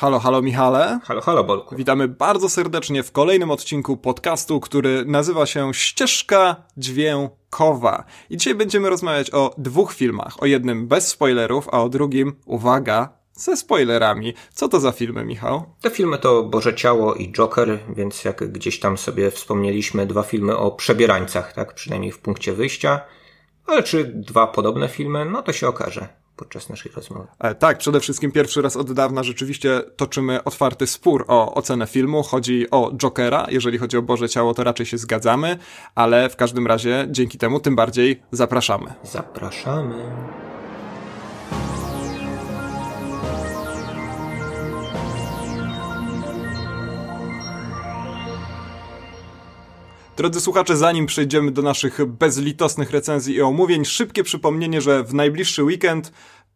Halo, halo Michale. Halo, halo Bolku. Witamy bardzo serdecznie w kolejnym odcinku podcastu, który nazywa się Ścieżka Dźwiękowa. I dzisiaj będziemy rozmawiać o dwóch filmach. O jednym bez spoilerów, a o drugim, uwaga, ze spoilerami. Co to za filmy, Michał? Te filmy to Boże Ciało i Joker, więc jak gdzieś tam sobie wspomnieliśmy, dwa filmy o przebierańcach, tak? Przynajmniej w punkcie wyjścia. Ale czy dwa podobne filmy? No to się okaże podczas naszej rozmowy. E, tak, przede wszystkim pierwszy raz od dawna rzeczywiście toczymy otwarty spór o ocenę filmu. Chodzi o Jokera. Jeżeli chodzi o Boże Ciało, to raczej się zgadzamy, ale w każdym razie dzięki temu tym bardziej zapraszamy. Zapraszamy. Drodzy słuchacze, zanim przejdziemy do naszych bezlitosnych recenzji i omówień, szybkie przypomnienie, że w najbliższy weekend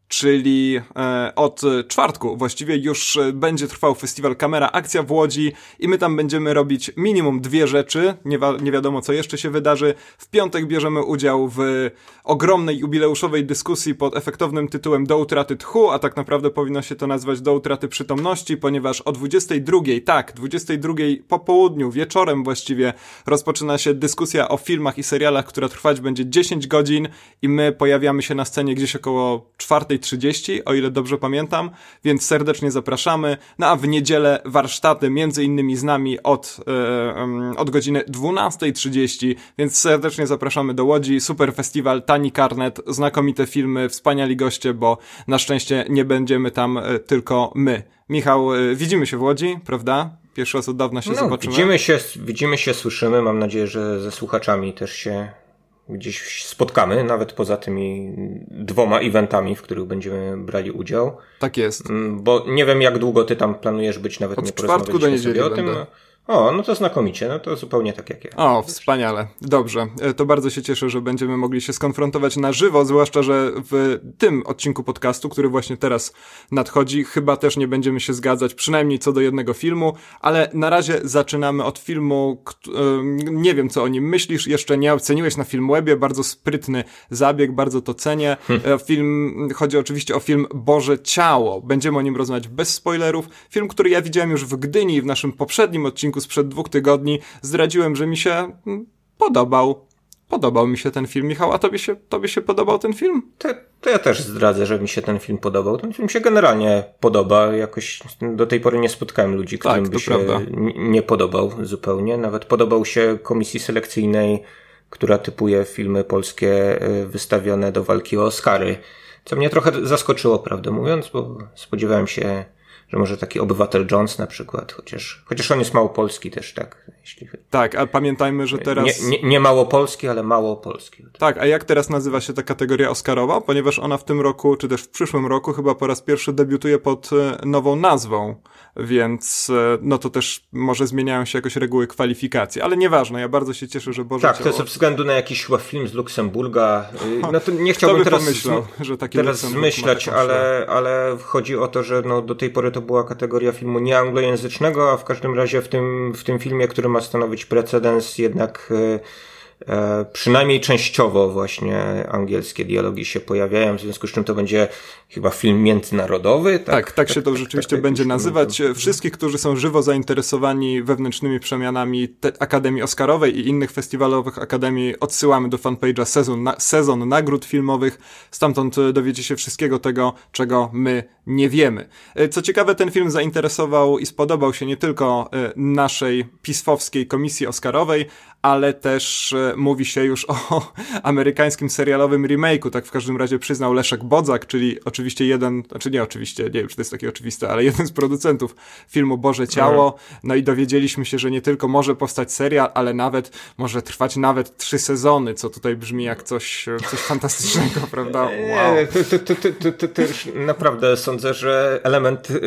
czyli e, od czwartku właściwie już e, będzie trwał festiwal Kamera Akcja w Łodzi i my tam będziemy robić minimum dwie rzeczy, nie, nie wiadomo co jeszcze się wydarzy. W piątek bierzemy udział w ogromnej jubileuszowej dyskusji pod efektownym tytułem Do utraty tchu, a tak naprawdę powinno się to nazwać Do utraty przytomności, ponieważ o 22, tak, 22 po południu, wieczorem właściwie rozpoczyna się dyskusja o filmach i serialach, która trwać będzie 10 godzin i my pojawiamy się na scenie gdzieś około 4 12.30, o ile dobrze pamiętam, więc serdecznie zapraszamy. No a w niedzielę warsztaty, między innymi z nami od, yy, od godziny 12.30, więc serdecznie zapraszamy do Łodzi. Super festiwal, tani karnet, znakomite filmy, wspaniali goście, bo na szczęście nie będziemy tam e, tylko my. Michał, widzimy się w Łodzi, prawda? Pierwszy raz od dawna się no, zobaczymy. Widzimy się, widzimy się, słyszymy. Mam nadzieję, że ze słuchaczami też się gdzieś spotkamy, nawet poza tymi dwoma eventami, w których będziemy brali udział. Tak jest. Mm, bo nie wiem, jak długo ty tam planujesz być, nawet Od nie czwartku do niedzieli sobie o tym. O, no to znakomicie, no to zupełnie tak jak ja. O, wspaniale. Dobrze. E, to bardzo się cieszę, że będziemy mogli się skonfrontować na żywo, zwłaszcza, że w tym odcinku podcastu, który właśnie teraz nadchodzi, chyba też nie będziemy się zgadzać, przynajmniej co do jednego filmu, ale na razie zaczynamy od filmu, nie wiem co o nim myślisz, jeszcze nie oceniłeś na Filmwebie, bardzo sprytny zabieg, bardzo to cenię. E, film, chodzi oczywiście o film Boże Ciało. Będziemy o nim rozmawiać bez spoilerów. Film, który ja widziałem już w Gdyni w naszym poprzednim odcinku odcinku sprzed dwóch tygodni zdradziłem, że mi się mm, podobał. Podobał mi się ten film. Michał, a tobie się, tobie się podobał ten film? To, to ja też zdradzę, że mi się ten film podobał. Ten film się generalnie podoba. Jakoś do tej pory nie spotkałem ludzi, którym tak, by się prawda. nie podobał zupełnie. Nawet podobał się komisji selekcyjnej, która typuje filmy polskie y, wystawione do walki o Oscary. Co mnie trochę zaskoczyło, prawdę mówiąc, bo spodziewałem się że może taki obywatel Jones na przykład, chociaż, chociaż on jest małopolski też, tak? Jeśli... Tak, a pamiętajmy, że teraz... Nie, nie, nie małopolski, ale małopolski. Tak, a jak teraz nazywa się ta kategoria Oscarowa? Ponieważ ona w tym roku, czy też w przyszłym roku chyba po raz pierwszy debiutuje pod e, nową nazwą, więc e, no to też może zmieniają się jakoś reguły kwalifikacji, ale nieważne, ja bardzo się cieszę, że Boże Tak, to jest ze względu na jakiś chyba film z Luksemburga, y, no to nie chciałbym teraz, pomyślał, że taki teraz zmyślać, ale, ale chodzi o to, że no do tej pory to była kategoria filmu nieanglojęzycznego, a w każdym razie w tym, w tym filmie, który ma stanowić precedens, jednak e, przynajmniej częściowo właśnie angielskie dialogi się pojawiają, w związku z czym to będzie chyba film międzynarodowy. Tak, tak, tak się to tak, rzeczywiście tak, tak będzie nazywać. Wszystkich, którzy są żywo zainteresowani wewnętrznymi przemianami Akademii Oscarowej i innych festiwalowych akademii, odsyłamy do fanpage'a sezon, na, sezon nagród filmowych. Stamtąd e, dowiecie się wszystkiego tego, czego my nie wiemy. E, co ciekawe, ten film zainteresował i spodobał się nie tylko e, naszej pisfowskiej komisji Oscarowej, ale też mówi się już o amerykańskim serialowym remake'u, tak w każdym razie przyznał Leszek Bodzak, czyli oczywiście jeden, znaczy nie oczywiście, nie wiem, czy to jest takie oczywiste, ale jeden z producentów filmu Boże Ciało. Mhm. No i dowiedzieliśmy się, że nie tylko może powstać serial, ale nawet może trwać nawet trzy sezony, co tutaj brzmi jak coś, coś fantastycznego, prawda? Wow. To, to, to, to, to już naprawdę sądzę, że element y,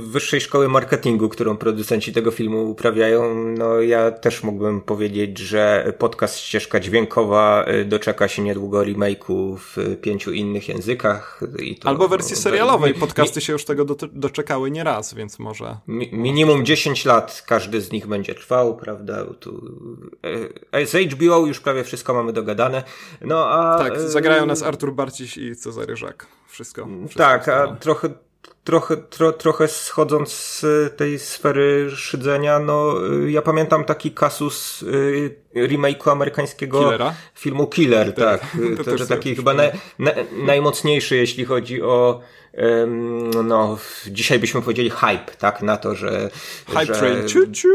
wyższej szkoły marketingu, którą producenci tego filmu uprawiają, no ja też mógłbym powiedzieć, że podcast Ścieżka Dźwiękowa y, doczeka się niedługo remake'u w pięciu innych językach to Albo wersji serialowej. Podcasty się już tego do, doczekały nie raz, więc może. Mi, minimum 10 lat każdy z nich będzie trwał, prawda? Tu, e, z HBO już prawie wszystko mamy dogadane. No a. Tak, zagrają nas Artur Barciś i Cezary Żak. Wszystko. wszystko tak, a trochę trochę, tro, trochę schodząc z tej sfery szydzenia, no ja pamiętam taki kasus y, remake'u amerykańskiego Killera? filmu Killer, tak. tak. To, to, to taki chyba na, na, najmocniejszy, jeśli chodzi o no, dzisiaj byśmy powiedzieli hype, tak, na to, że... Hype że, train, ciu, ciu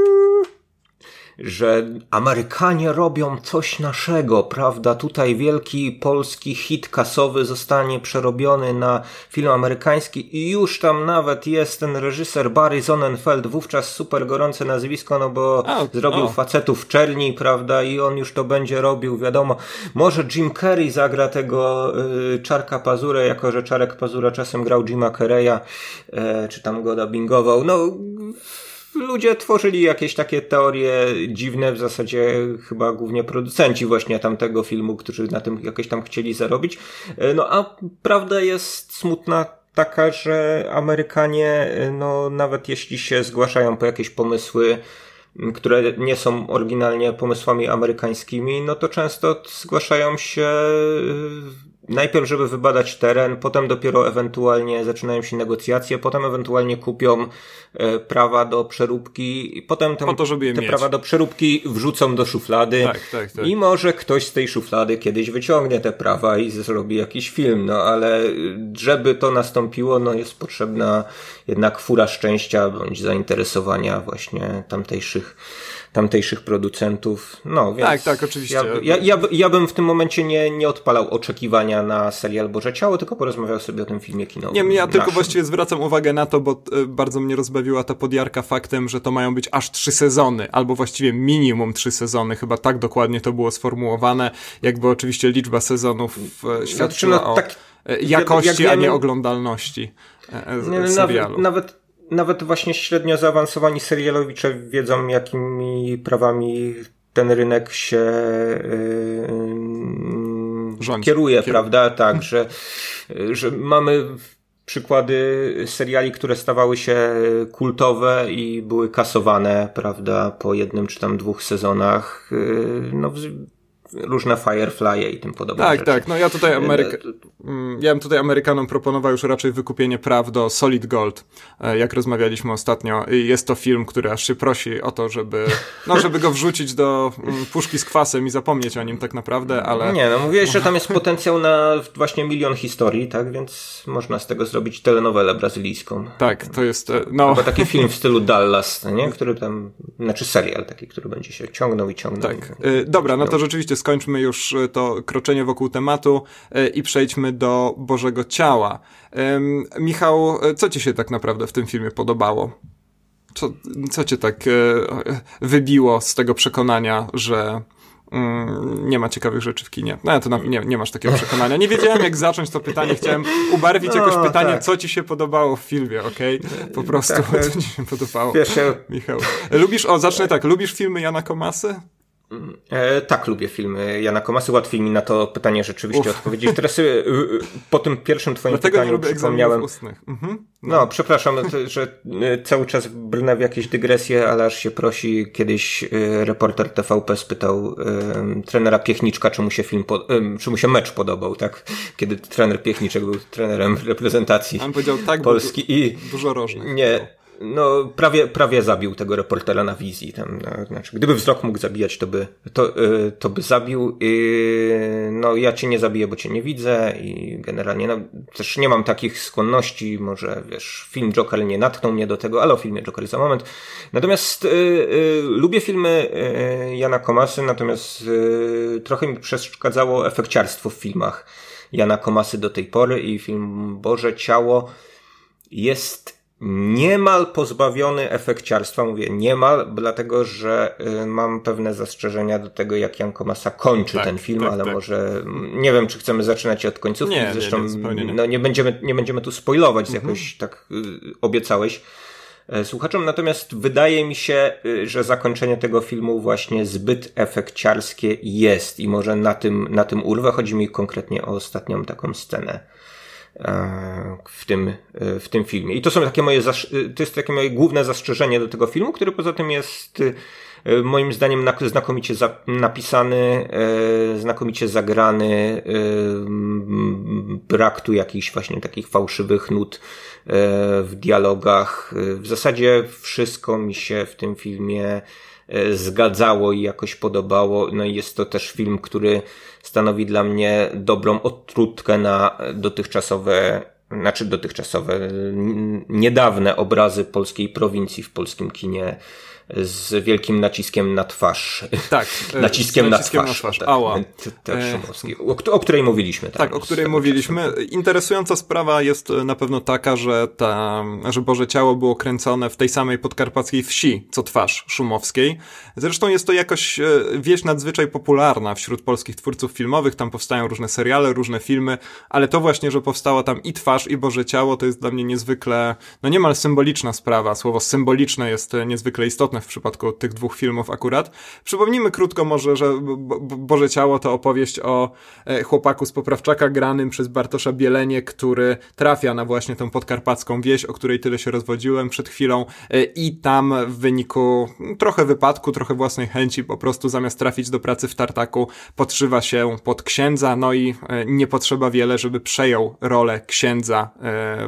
że Amerykanie robią coś naszego, prawda? Tutaj wielki polski hit kasowy zostanie przerobiony na film amerykański i już tam nawet jest ten reżyser Barry Sonnenfeld, wówczas super gorące nazwisko, no bo zrobił facetów w czerni, prawda? I on już to będzie robił, wiadomo. Może Jim Carrey zagra tego y, Czarka Pazurę, jako że Czarek Pazura czasem grał Jima Carreya, y, czy tam go dubbingował. No ludzie tworzyli jakieś takie teorie dziwne, w zasadzie chyba głównie producenci właśnie tamtego filmu, którzy na tym jakieś tam chcieli zarobić. E, no a prawda jest smutna taka, że Amerykanie, e, no nawet jeśli się zgłaszają po jakieś pomysły, które nie są oryginalnie pomysłami amerykańskimi, no to często zgłaszają się najpierw, żeby wybadać teren, potem dopiero ewentualnie zaczynają się negocjacje, potem ewentualnie kupią e, prawa do przeróbki i potem te, to, te prawa do przeróbki wrzucą do szuflady tak, tak, tak. i może ktoś z tej szuflady kiedyś wyciągnie te prawa i zrobi jakiś film, no ale żeby to nastąpiło, no jest potrzebna jednak fura szczęścia bądź zainteresowania właśnie tamtejszych tamtejszych producentów. No, więc tak, tak, oczywiście. Ja, ja, ja, ja, bym w tym momencie nie, nie odpalał oczekiwania na serial Boże Ciało, tylko porozmawiał sobie o tym filmie kinowym. Nie, ja tylko właściwie zwracam uwagę na to, bo e, bardzo mnie rozbawiła ta podjarka faktem, że to mają być aż trzy sezony, albo właściwie minimum trzy sezony, chyba tak dokładnie to było sformułowane, jakby oczywiście liczba sezonów e, świadczyła znaczy, no, o tak, e, jakości, a nie oglądalności serialu. Nawet, nawet nawet właśnie średnio zaawansowani serialowicze wiedzą, jakimi prawami ten rynek się yy, kieruje, prawda? Tak, że, że mamy przykłady seriali, które stawały się kultowe i były kasowane, prawda, po jednym czy tam dwóch sezonach. Yy, no, różne Firefly i tym podobne Tak, rzeczy. tak. No ja tutaj Ameryka... Mm, ja bym tutaj Amerykanom proponował już raczej wykupienie praw do Solid Gold, e, jak rozmawialiśmy ostatnio. I jest to film, który aż się prosi o to, żeby, no, żeby go wrzucić do mm, puszki z kwasem i zapomnieć o nim tak naprawdę, ale... Nie, no mówiłeś, że tam jest potencjał na właśnie milion historii, tak? Więc można z tego zrobić telenowelę brazylijską. Tak, to jest... E, no... Chyba taki film w stylu Dallas, nie? Który tam... Znaczy serial taki, który będzie się ciągnął i ciągnął. Tak. E, dobra, no to rzeczywiście skończmy już e, to kroczenie wokół tematu e, i przejdźmy do Bożego Ciała. Michał, e, co ci się tak naprawdę w tym filmie podobało? Co, co cię tak wybiło z tego przekonania, że mm, nie ma ciekawych rzeczy w kinie. No, to nie, nie masz takiego przekonania. Nie wiedziałem, jak zacząć to pytanie. Chciałem ubarwić no, jakoś pytanie, tak. co ci się podobało w filmie, okej? Okay? Po prostu, tak, co ci się podobało. Wiesz, Michał. Lubisz, o, zacznę tak, lubisz filmy Jana Komasy? E, tak, lubię filmy Jana Komasy. Łatwiej mi na to pytanie rzeczywiście Uf. odpowiedzieć. Teraz y, y, po tym pierwszym twoim Dlatego pytaniu przypomniałem... Mhm. No. no. przepraszam, że cały czas brnę w jakieś dygresje, ale aż się prosi. Kiedyś reporter TVP spytał trenera Piechniczka, czy mu się film, po, czy mu się mecz podobał, tak? Kiedy trener Piechniczek był trenerem reprezentacji On powiedział tak, Polski i dużo różnych. Nie, no, prawie, prawie zabił tego reportera na wizji. Tam, no, znaczy, gdyby wzrok mógł zabijać, to by, to, yy, to by zabił. Yy, no, ja cię nie zabiję, bo cię nie widzę i generalnie, no, też nie mam takich skłonności. Może, wiesz, film Joker nie natknął mnie do tego, ale o filmie Joker za moment. Natomiast yy, lubię filmy Jana Komasy, natomiast trochę mi przeszkadzało efekciarstwo w filmach Jana Komasy do tej pory i film Boże Ciało jest niemal pozbawiony efekciarstwa. Mówię niemal, dlatego że y, mam pewne zastrzeżenia do tego, jak Jan Komasa kończy tak, ten film, tak, ale tak. może nie wiem, czy chcemy zaczynać od końcówki. Nie, Zresztą nie, nie, nie. No, nie, będziemy, nie będziemy tu spoilować, mhm. jakoś tak y, obiecałeś e, słuchaczom. Natomiast wydaje mi się, y, że zakończenie tego filmu właśnie zbyt efekciarskie jest i może na tym, na tym urwę. Chodzi mi konkretnie o ostatnią taką scenę w tym, w tym filmie. I to są takie moje, to jest takie moje główne zastrzeżenie do tego filmu, który poza tym jest moim zdaniem znakomicie napisany, znakomicie zagrany, brak tu jakichś właśnie takich fałszywych nut w dialogach. W zasadzie wszystko mi się w tym filmie zgadzało i jakoś podobało. No i jest to też film, który stanowi dla mnie dobrą odtrutkę na dotychczasowe, znaczy dotychczasowe, niedawne obrazy polskiej prowincji w polskim kinie z wielkim naciskiem na twarz. Tak. naciskiem, naciskiem na twarz. Na twarz. Tak. Ała. O, o, której mówiliśmy. Tak, tak o której mówiliśmy. Interesująca sprawa jest na pewno taka, że, ta, że Boże Ciało było kręcone w tej samej podkarpackiej wsi, co twarz szumowskiej. Zresztą jest to jakoś e, wieś nadzwyczaj popularna wśród polskich twórców filmowych. Tam powstają różne seriale, różne filmy, ale to właśnie, że powstała tam i twarz, i Boże Ciało, to jest dla mnie niezwykle, no niemal symboliczna sprawa. Słowo symboliczne jest niezwykle istotne w przypadku tych dwóch filmów akurat. Przypomnijmy krótko może, że Boże Ciało to opowieść o e, chłopaku z Poprawczaka granym przez Bartosza Bielenie, który trafia na właśnie tą podkarpacką wieś, o której tyle się rozwodziłem przed chwilą e, i tam w wyniku trochę wypadku, trochę własnej chęci po prostu zamiast trafić do pracy w tartaku podszywa się pod księdza, no i e, nie potrzeba wiele, żeby przejął rolę księdza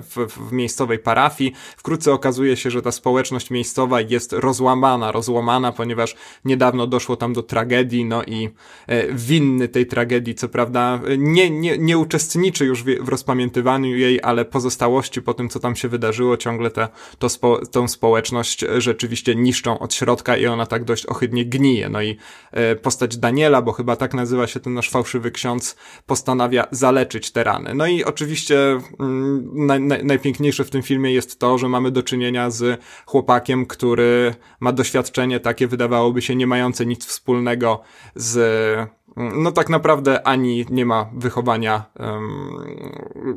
w, w miejscowej parafii. Wkrótce okazuje się, że ta społeczność miejscowa jest rozłamana rozłamana, rozłamana, ponieważ niedawno doszło tam do tragedii, no i e, winny tej tragedii, co prawda, nie, nie, nie uczestniczy już w, w rozpamiętywaniu jej, ale pozostałości po tym, co tam się wydarzyło, ciągle te, to spo, tą społeczność rzeczywiście niszczą od środka i ona tak dość ohydnie gnije. No i e, postać Daniela, bo chyba tak nazywa się ten nasz fałszywy ksiądz, postanawia zaleczyć te rany. No i oczywiście mm, naj, naj, najpiękniejsze w tym filmie jest to, że mamy do czynienia z chłopakiem, który ma doświadczenie takie wydawałoby się nie mające nic wspólnego z no tak naprawdę ani nie ma wychowania,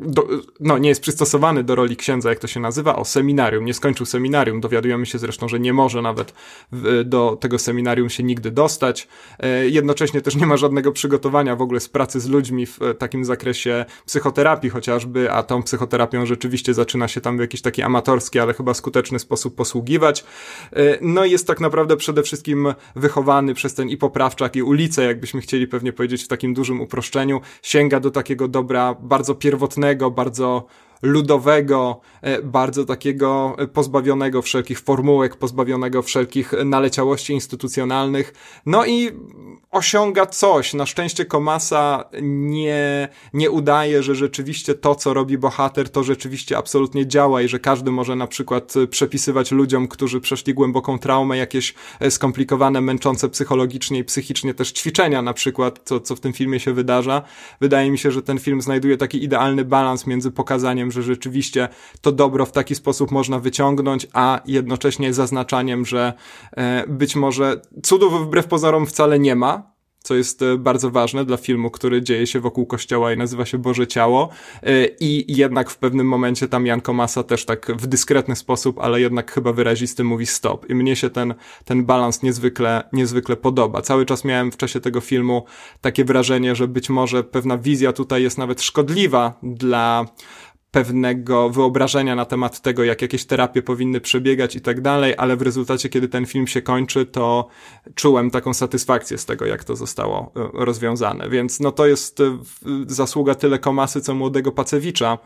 do, no nie jest przystosowany do roli księdza, jak to się nazywa, o seminarium, nie skończył seminarium, dowiadujemy się zresztą, że nie może nawet do tego seminarium się nigdy dostać, e, jednocześnie też nie ma żadnego przygotowania w ogóle z pracy z ludźmi w e, takim zakresie psychoterapii chociażby, a tą psychoterapią rzeczywiście zaczyna się tam w jakiś taki amatorski, ale chyba skuteczny sposób posługiwać, e, no i jest tak naprawdę przede wszystkim wychowany przez ten i poprawczak i ulicę, jakbyśmy chcieli pewnie powiedzieć w takim dużym uproszczeniu, sięga do takiego dobra bardzo pierwotnego, bardzo ludowego, e, bardzo takiego pozbawionego wszelkich formułek, pozbawionego wszelkich naleciałości instytucjonalnych. No i osiąga coś. Na szczęście Komasa nie, nie udaje, że rzeczywiście to, co robi bohater, to rzeczywiście absolutnie działa i że każdy może na przykład przepisywać ludziom, którzy przeszli głęboką traumę, jakieś e, skomplikowane, męczące psychologicznie i psychicznie też ćwiczenia na przykład, co, co w tym filmie się wydarza. Wydaje mi się, że ten film znajduje taki idealny balans między pokazaniem, że rzeczywiście to dobro w taki sposób można wyciągnąć, a jednocześnie zaznaczaniem, że e, być może cudów wbrew pozorom wcale nie ma, co jest e, bardzo ważne dla filmu, który dzieje się wokół kościoła i nazywa się Boże Ciało. E, I jednak w pewnym momencie tam Jan Komasa też tak w dyskretny sposób, ale jednak chyba wyrazisty mówi stop. I mnie się ten, ten balans niezwykle, niezwykle podoba. Cały czas miałem w czasie tego filmu takie wrażenie, że być może pewna wizja tutaj jest nawet szkodliwa dla pewnego wyobrażenia na temat tego, jak jakieś terapie powinny przebiegać i tak dalej, ale w rezultacie, kiedy ten film się kończy, to czułem taką satysfakcję z tego, jak to zostało e, rozwiązane. Więc no to jest e, zasługa tyle Komasy, co młodego Pacewicza,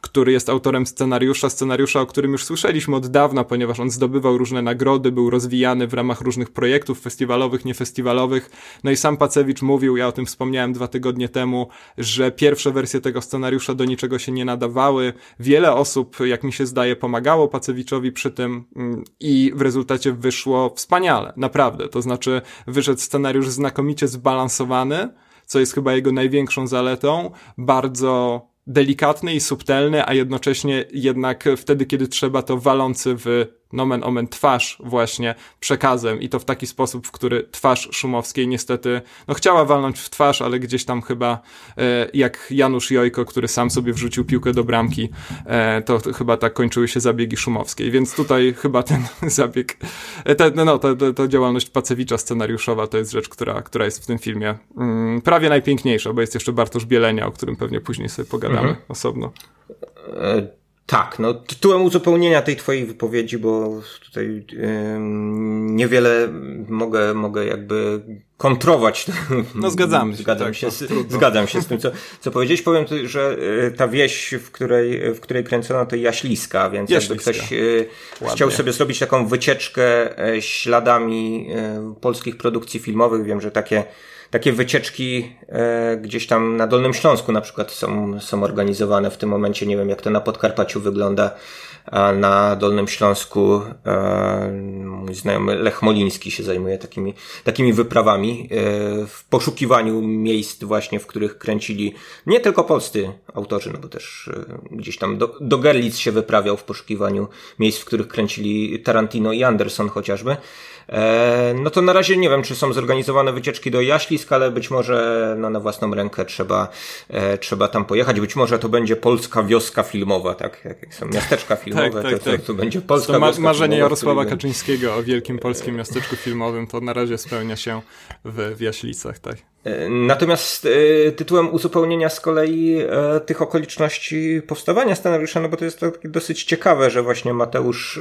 który jest autorem scenariusza, scenariusza, o którym już słyszeliśmy od dawna, ponieważ on zdobywał różne nagrody, był rozwijany w ramach różnych projektów festiwalowych, niefestiwalowych. No i sam Pacewicz mówił, ja o tym wspomniałem dwa tygodnie temu, że pierwsze wersje tego scenariusza do niczego się nie nadawały. Wiele osób, jak mi się zdaje, pomagało Pacewiczowi przy tym mm, i w rezultacie wyszło wspaniale, naprawdę. To znaczy wyszedł scenariusz znakomicie zbalansowany, co jest chyba jego największą zaletą, bardzo delikatny i subtelny, a jednocześnie jednak wtedy, kiedy trzeba, to walący w nomen omen twarz właśnie przekazem i to w taki sposób, w który twarz Szumowskiej niestety, no chciała walnąć w twarz, ale gdzieś tam chyba e, jak Janusz Jojko, który sam sobie wrzucił piłkę do bramki, e, to chyba tak kończyły się zabiegi Szumowskiej, więc tutaj chyba ten zabieg, e, te, no, ta, ta, ta działalność Pacewicza scenariuszowa to jest rzecz, która, która jest w tym filmie mm, prawie najpiękniejsza, bo jest jeszcze Bartosz Bielenia, o którym pewnie później sobie pogadamy mhm. osobno. E, Tak, no tytułem uzupełnienia tej twojej wypowiedzi, bo tutaj yy, niewiele mogę, mogę jakby kontrować. No zgadzamy się. Zgadzam, tak, się, z, zgadzam się z tym, co, co powiedzieć. Powiem, że y, ta wieś, w której, w której kręcono, to Jaśliska, więc Jaśliska. jakby ktoś yy, chciał sobie zrobić taką wycieczkę e, śladami polskich produkcji filmowych, wiem, że takie takie wycieczki e, gdzieś tam na Dolnym Śląsku na przykład są, są organizowane w tym momencie. Nie wiem, jak to na Podkarpaciu wygląda. A na Dolnym Śląsku e, mój znajomy Lech Moliński się zajmuje takimi, takimi wyprawami e, w poszukiwaniu miejsc właśnie, w których kręcili nie tylko polscy autorzy, no bo też e, gdzieś tam do, do Gerlitz się wyprawiał w poszukiwaniu miejsc, w których kręcili Tarantino i Anderson chociażby. E, no to na razie nie wiem, czy są zorganizowane wycieczki do Ale być może no, na własną rękę trzeba, e, trzeba tam pojechać. Być może to będzie polska wioska filmowa, tak? Jak są miasteczka filmowe, tak, tak, to, tak. to, to, będzie polska to ma, wioska Marzenie filmowa, Jarosława Kaczyńskiego o wielkim polskim miasteczku filmowym to na razie spełnia się w, w Jaślicach, tak? E, natomiast e, tytułem uzupełnienia z kolei e, tych okoliczności powstawania scenariusza, no bo to jest to dosyć ciekawe, że właśnie Mateusz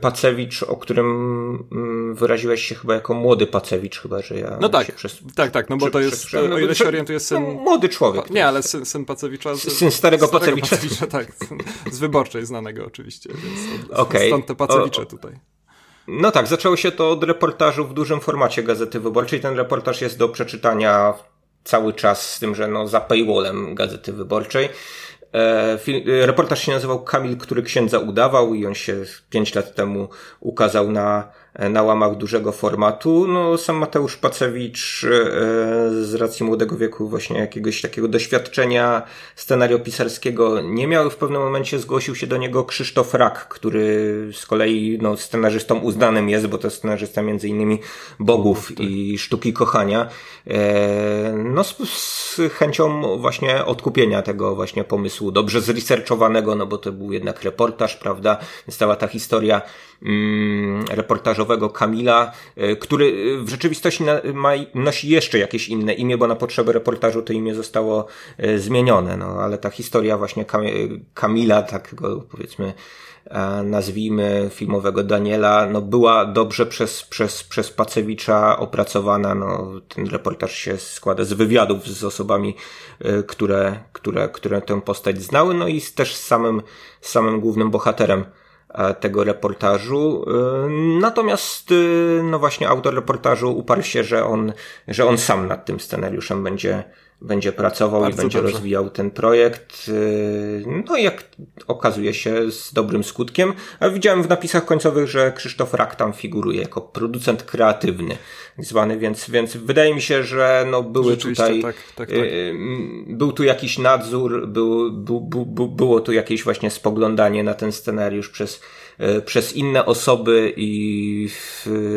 Pacewicz, o którym mm, wyraziłeś się chyba jako młody Pacewicz, chyba, że ja No tak, przez, tak, tak, no bo to jest, o ile się orientuję, syn... No, młody człowiek. Nie, ale syn, syn Pacewicza... Z, syn starego, starego Pacewicza. Pacewicza. Tak, z wyborczej znanego oczywiście, więc stąd, okay. stąd te Pacewicze o, tutaj. No tak, zaczęło się to od reportażu w dużym formacie Gazety Wyborczej. Ten reportaż jest do przeczytania cały czas, z tym, że no za paywallem Gazety Wyborczej. E, e, reportaż się nazywał Kamil, który księdza udawał i on się pięć lat temu ukazał na na łamach dużego formatu. No, sam Mateusz Pacewicz e, z racji młodego wieku właśnie jakiegoś takiego doświadczenia scenariopisarskiego nie miał. W pewnym momencie zgłosił się do niego Krzysztof Rak, który z kolei no, scenarzystą uznanym jest, bo to scenarzysta między innymi Bogów tak. i Sztuki Kochania. E, no z, z chęcią właśnie odkupienia tego właśnie pomysłu, dobrze zresearchowanego, no bo to był jednak reportaż, prawda? Więc cała ta historia reportażowego Kamila, y, który w rzeczywistości nosi jeszcze jakieś inne imię, bo na potrzeby reportażu to imię zostało y, zmienione, no ale ta historia właśnie Kamila, takiego powiedzmy nazwijmy filmowego Daniela, no była dobrze przez, przez, przez Pacewicza opracowana, no ten reportaż się składa z wywiadów z osobami, które, które, które tę postać znały, no i też z samym, samym głównym bohaterem. E, tego reportażu. E, natomiast, e, no właśnie, autor reportażu uparł się, że on, że on sam nad tym scenariuszem będzie, będzie pracował Bardzo i będzie dobrze. rozwijał ten projekt. No i jak okazuje się z dobrym skutkiem. A widziałem w napisach końcowych, że Krzysztof Rak tam figuruje jako producent kreatywny zwany, więc, więc wydaje mi się, że no były tutaj, tak, tak, tak. był tu jakiś nadzór, był, był, był, było tu jakieś właśnie spoglądanie na ten scenariusz przez, y, przez inne osoby i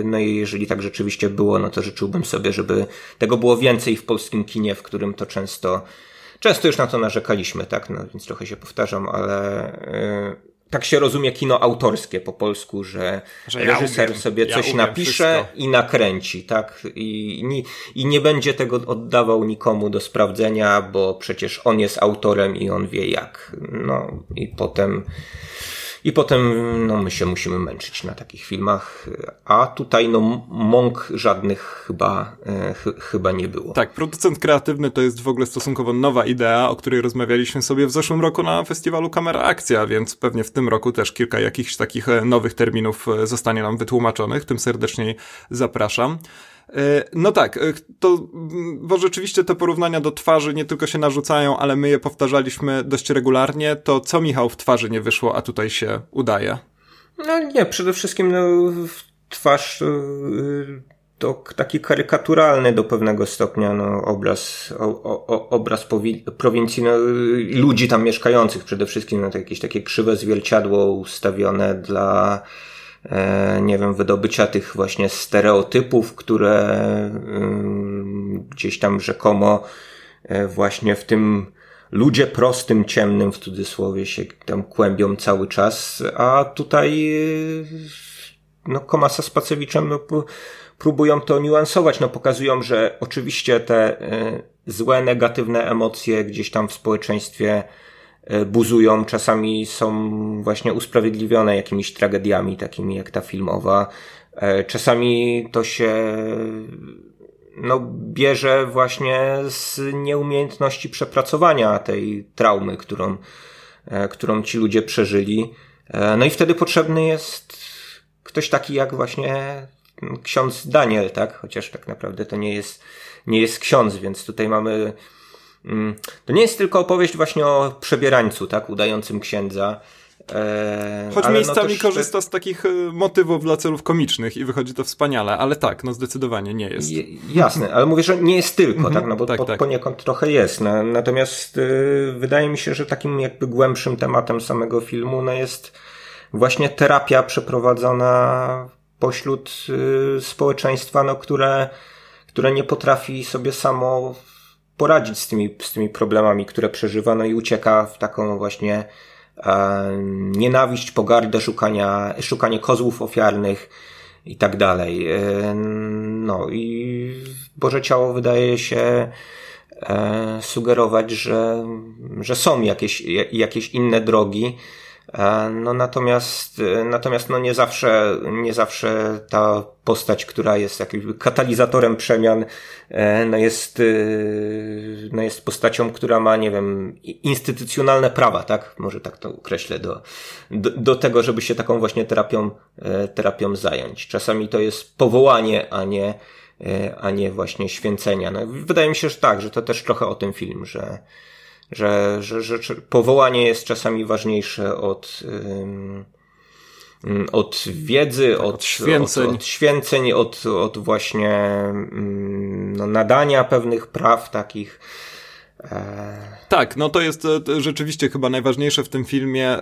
no i jeżeli tak rzeczywiście było, no to życzyłbym sobie, żeby tego było więcej w polskim kinie, w którym to często Często już na to narzekaliśmy, tak, no więc trochę się powtarzam, ale yy, tak się rozumie kino autorskie po polsku, że, że reżyser ja sobie coś ja napisze wszystko. i nakręci, tak? I, i, I nie będzie tego oddawał nikomu do sprawdzenia, bo przecież on jest autorem i on wie jak. No i potem i potem no, my się musimy męczyć na takich filmach, a tutaj no mąk żadnych chyba, e, ch chyba nie było. Tak, producent kreatywny to jest w ogóle stosunkowo nowa idea, o której rozmawialiśmy sobie w zeszłym roku na festiwalu Kamera Akcja, więc pewnie w tym roku też kilka jakichś takich e, nowych terminów e, zostanie nam wytłumaczonych, tym serdeczniej zapraszam. E, no tak, e, to, bo rzeczywiście te porównania do twarzy nie tylko się narzucają, ale my je powtarzaliśmy dość regularnie. To co Michał w twarzy nie wyszło, a tutaj się udaje? No nie, przede wszystkim no, twarz e, to taki karykaturalny do pewnego stopnia no, obraz, o, o, obraz prowincji, no, ludzi tam mieszkających przede wszystkim, no, to jakieś takie krzywe zwierciadło ustawione dla nie wiem, wydobycia tych właśnie stereotypów, które gdzieś tam rzekomo e, właśnie w tym ludzie prostym, ciemnym w cudzysłowie się tam kłębią cały czas, a tutaj e, no Komasa z Pacewiczem no, próbują to niuansować, no pokazują, że oczywiście te złe, negatywne emocje gdzieś tam w społeczeństwie buzują, czasami są właśnie usprawiedliwione jakimiś tragediami, takimi jak ta filmowa. Czasami to się no, bierze właśnie z nieumiejętności przepracowania tej traumy, którą, którą ci ludzie przeżyli. No i wtedy potrzebny jest ktoś taki jak właśnie ksiądz Daniel, tak? Chociaż tak naprawdę to nie jest, nie jest ksiądz, więc tutaj mamy. Mm, to nie jest tylko opowieść właśnie o przebierańcu, tak? Udającym księdza. E, Choć ale miejscami no korzysta z takich e, motywów dla celów komicznych i wychodzi to wspaniale, ale tak, no zdecydowanie nie jest. Je, jasne, ale mówię, że nie jest tylko, mm -hmm, tak? No bo tak, po, tak. poniekąd trochę jest. No, natomiast y, wydaje mi się, że takim jakby głębszym tematem samego filmu no jest właśnie terapia przeprowadzona pośród y, społeczeństwa, no, które, które nie potrafi sobie samo poradzić z tymi, z tymi problemami, które przeżywa, no i ucieka w taką właśnie e, nienawiść, pogardę, szukania, szukanie kozłów ofiarnych i tak dalej. E, no i Boże Ciało wydaje się e, sugerować, że, że są jakieś, jakieś inne drogi, no natomiast, e, natomiast no nie zawsze, nie zawsze ta postać, która jest jakimś katalizatorem przemian, e, no jest, no jest postacią, która ma, nie wiem, instytucjonalne prawa, tak? Może tak to określę do, do, do tego, żeby się taką właśnie terapią, terapią zająć. Czasami to jest powołanie, a nie, a nie właśnie święcenia. No, wydaje mi się, że tak, że to też trochę o tym film, że, że, że, że powołanie jest czasami ważniejsze od, od wiedzy, tak, od, od święceń, od, od, święceń, od, od właśnie no, nadania pewnych praw takich tak, no to jest e, rzeczywiście chyba najważniejsze w tym filmie.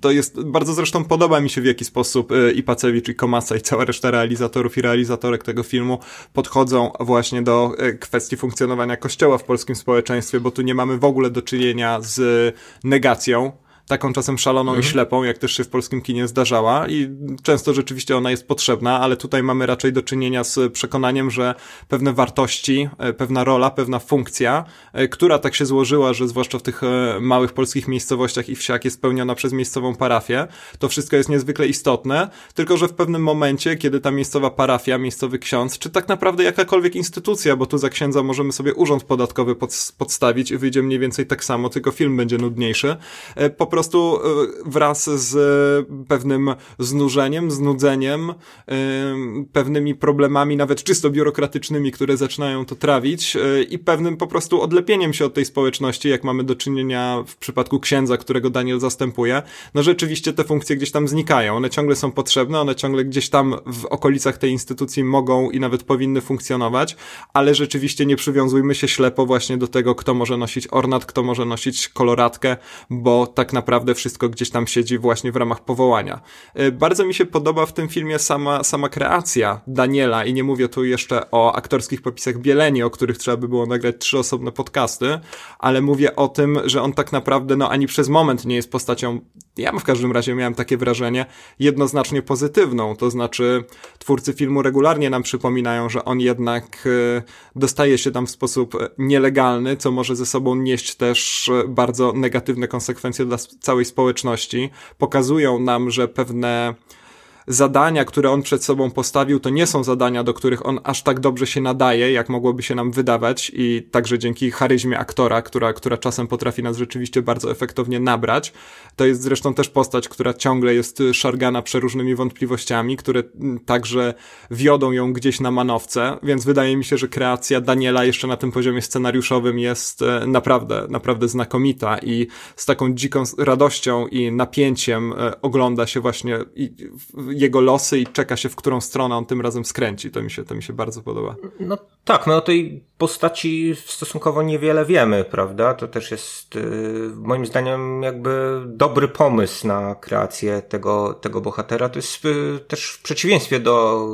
To jest, bardzo zresztą podoba mi się w jaki sposób e, i Pacewicz, i Komasa, i cała reszta realizatorów i realizatorek tego filmu podchodzą właśnie do e, kwestii funkcjonowania kościoła w polskim społeczeństwie, bo tu nie mamy w ogóle do czynienia z negacją taką czasem szaloną mhm. i ślepą, jak też się w polskim kinie zdarzała i często rzeczywiście ona jest potrzebna, ale tutaj mamy raczej do czynienia z przekonaniem, że pewne wartości, e, pewna rola, pewna funkcja, e, która tak się złożyła, że zwłaszcza w tych e, małych polskich miejscowościach i wsiach jest spełniona przez miejscową parafię, to wszystko jest niezwykle istotne, tylko że w pewnym momencie, kiedy ta miejscowa parafia, miejscowy ksiądz, czy tak naprawdę jakakolwiek instytucja, bo tu za księdza możemy sobie urząd podatkowy pod, podstawić i wyjdzie mniej więcej tak samo, tylko film będzie nudniejszy, po prostu e, wraz z pewnym znużeniem, znudzeniem, e, pewnymi problemami, nawet czysto biurokratycznymi, które zaczynają to trawić e, i pewnym po prostu odlepieniem się od tej społeczności, jak mamy do czynienia w przypadku księdza, którego Daniel zastępuje, no rzeczywiście te funkcje gdzieś tam znikają. One ciągle są potrzebne, one ciągle gdzieś tam w okolicach tej instytucji mogą i nawet powinny funkcjonować, ale rzeczywiście nie przywiązujmy się ślepo właśnie do tego, kto może nosić ornat, kto może nosić koloratkę, bo tak naprawdę naprawdę wszystko gdzieś tam siedzi właśnie w ramach powołania. Y, bardzo mi się podoba w tym filmie sama, sama kreacja Daniela i nie mówię tu jeszcze o aktorskich popisach Bieleni, o których trzeba by było nagrać trzy osobne podcasty, ale mówię o tym, że on tak naprawdę no ani przez moment nie jest postacią, ja w każdym razie miałem takie wrażenie, jednoznacznie pozytywną, to znaczy twórcy filmu regularnie nam przypominają, że on jednak y, dostaje się tam w sposób nielegalny, co może ze sobą nieść też bardzo negatywne konsekwencje dla całej społeczności, pokazują nam, że pewne zadania, które on przed sobą postawił, to nie są zadania, do których on aż tak dobrze się nadaje, jak mogłoby się nam wydawać i także dzięki charyzmie aktora, która, która czasem potrafi nas rzeczywiście bardzo efektownie nabrać. To jest zresztą też postać, która ciągle jest szargana przeróżnymi wątpliwościami, które także wiodą ją gdzieś na manowce, więc wydaje mi się, że kreacja Daniela jeszcze na tym poziomie scenariuszowym jest e, naprawdę, naprawdę znakomita i z taką dziką radością i napięciem e, ogląda się właśnie jego losy i czeka się, w którą stronę on tym razem skręci. To mi się, to mi się bardzo podoba. No tak, no o tej postaci stosunkowo niewiele wiemy, prawda? To też jest yy, moim zdaniem jakby dobry pomysł na kreację tego, tego bohatera. To jest yy, też w przeciwieństwie do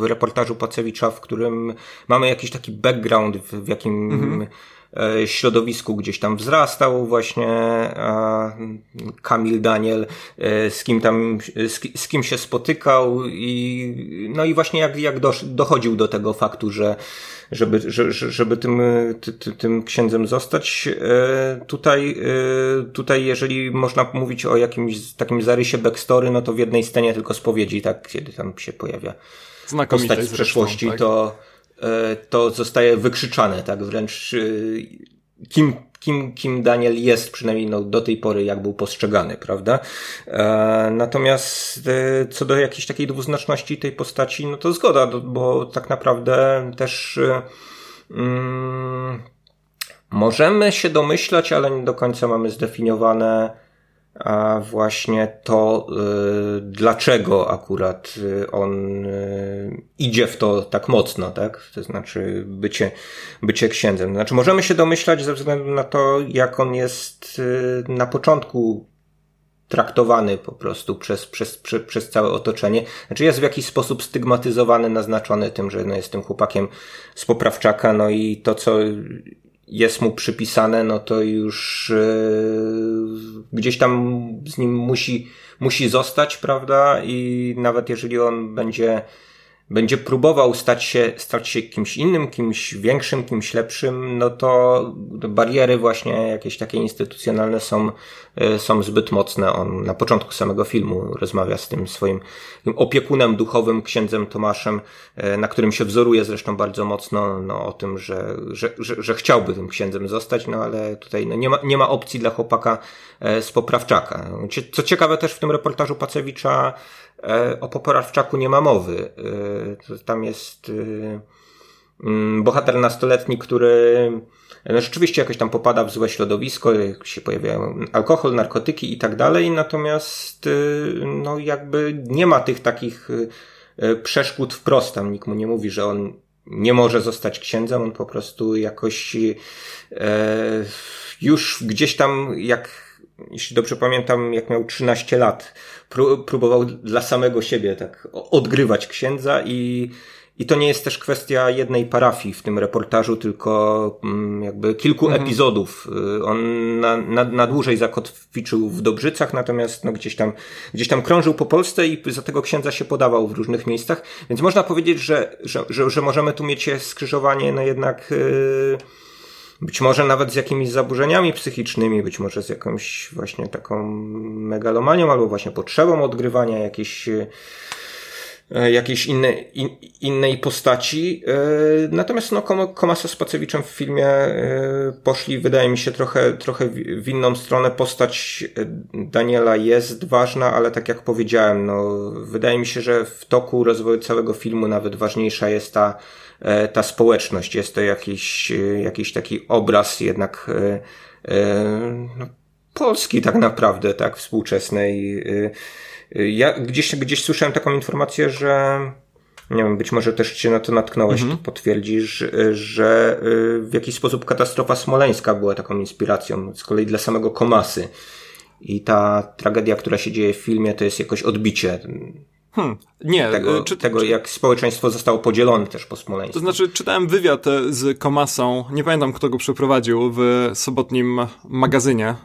reportażu Pacewicza, w którym mamy jakiś taki background, w, w jakim mhm środowisku gdzieś tam wzrastał właśnie Kamil Daniel, e, z kim tam, z, z kim się spotykał i no i właśnie jak, jak dochodził do tego faktu, że żeby, żeby tym, ty, tym księdzem zostać. E, tutaj, tutaj, jeżeli można mówić o jakimś takim zarysie backstory, no to w jednej scenie tylko spowiedzi, tak, kiedy tam się pojawia postać z przeszłości, tak? to, e, to zostaje wykrzyczane, tak wręcz e, kim, kim, kim Daniel jest, przynajmniej no, do tej pory, jak był postrzegany, prawda? E, natomiast co do jakiejś takiej dwuznaczności tej postaci, no to zgoda, bo tak naprawdę też mm, możemy się domyślać, ale nie do końca mamy zdefiniowane a właśnie to, y, dlaczego akurat y, on y, idzie w to tak mocno, tak? To znaczy bycie, bycie księdzem. Znaczy możemy się domyślać ze względu na to, jak on jest na początku traktowany po prostu przez, przez, przez, przez całe otoczenie. Znaczy jest w jakiś sposób stygmatyzowany, naznaczony tym, że no jest tym chłopakiem z poprawczaka, no i to, co jest mu przypisane, no to już yy, gdzieś tam z nim musi, musi zostać, prawda? I nawet jeżeli on będzie będzie próbował stać się, stać się kimś innym, kimś większym, kimś lepszym, no to bariery właśnie jakieś takie instytucjonalne są, e, są zbyt mocne. On na początku samego filmu rozmawia z tym swoim opiekunem duchowym, księdzem Tomaszem, e, na którym się wzoruje zresztą bardzo mocno, no, o tym, że, że, że, że chciałby tym księdzem zostać, no ale tutaj no, nie, ma, nie ma opcji dla chłopaka e, z poprawczaka. Co ciekawe też w tym reportażu Pacewicza, o poprawczaku nie ma mowy. E, tam jest e, mm, bohater nastoletni, który no rzeczywiście jakoś tam popada w złe środowisko, się pojawiają alkohol, narkotyki i tak dalej, natomiast no jakby nie ma tych takich przeszkód wprost, tam nikt mu nie mówi, że on nie może zostać księdzem, on po prostu jakoś już gdzieś tam jak jeśli dobrze pamiętam, jak miał 13 lat, próbował dla samego siebie tak odgrywać księdza i, i to nie jest też kwestia jednej parafii w tym reportażu, tylko mm, jakby kilku mhm. epizodów. Y, on na, na, na dłużej zakotwiczył w Dobrzycach, natomiast no, gdzieś, tam, gdzieś tam krążył po Polsce i za tego księdza się podawał w różnych miejscach. Więc można powiedzieć, że, że, że, że możemy tu mieć skrzyżowanie, no jednak. Yy, być może nawet z jakimiś zaburzeniami psychicznymi, być może z jakąś właśnie taką megalomanią albo właśnie potrzebą odgrywania jakiejś e, jakiejś innej, in, innej postaci. E, natomiast no, Komasa z Pacewiczem w filmie e, poszli, wydaje mi się, trochę, trochę w inną stronę. Postać Daniela jest ważna, ale tak jak powiedziałem, no, wydaje mi się, że w toku rozwoju całego filmu nawet ważniejsza jest ta E, ta społeczność. Jest to jakiś, e, jakiś taki obraz jednak e, no, Polski tak naprawdę, tak, współczesnej. Ja gdzieś, gdzieś słyszałem taką informację, że nie wiem, być może też się na to natknąłeś, mhm. potwierdzisz, że w jakiś sposób katastrofa smoleńska była taką inspiracją, z kolei dla samego Komasy. I ta tragedia, która się dzieje w filmie, to jest jakoś odbicie Hmm, nie, tego, czy, tego czy, jak społeczeństwo zostało podzielone też po Smoleńsku. To znaczy, czytałem wywiad e, z Komasą, nie pamiętam kto go przeprowadził, w sobotnim magazynie e,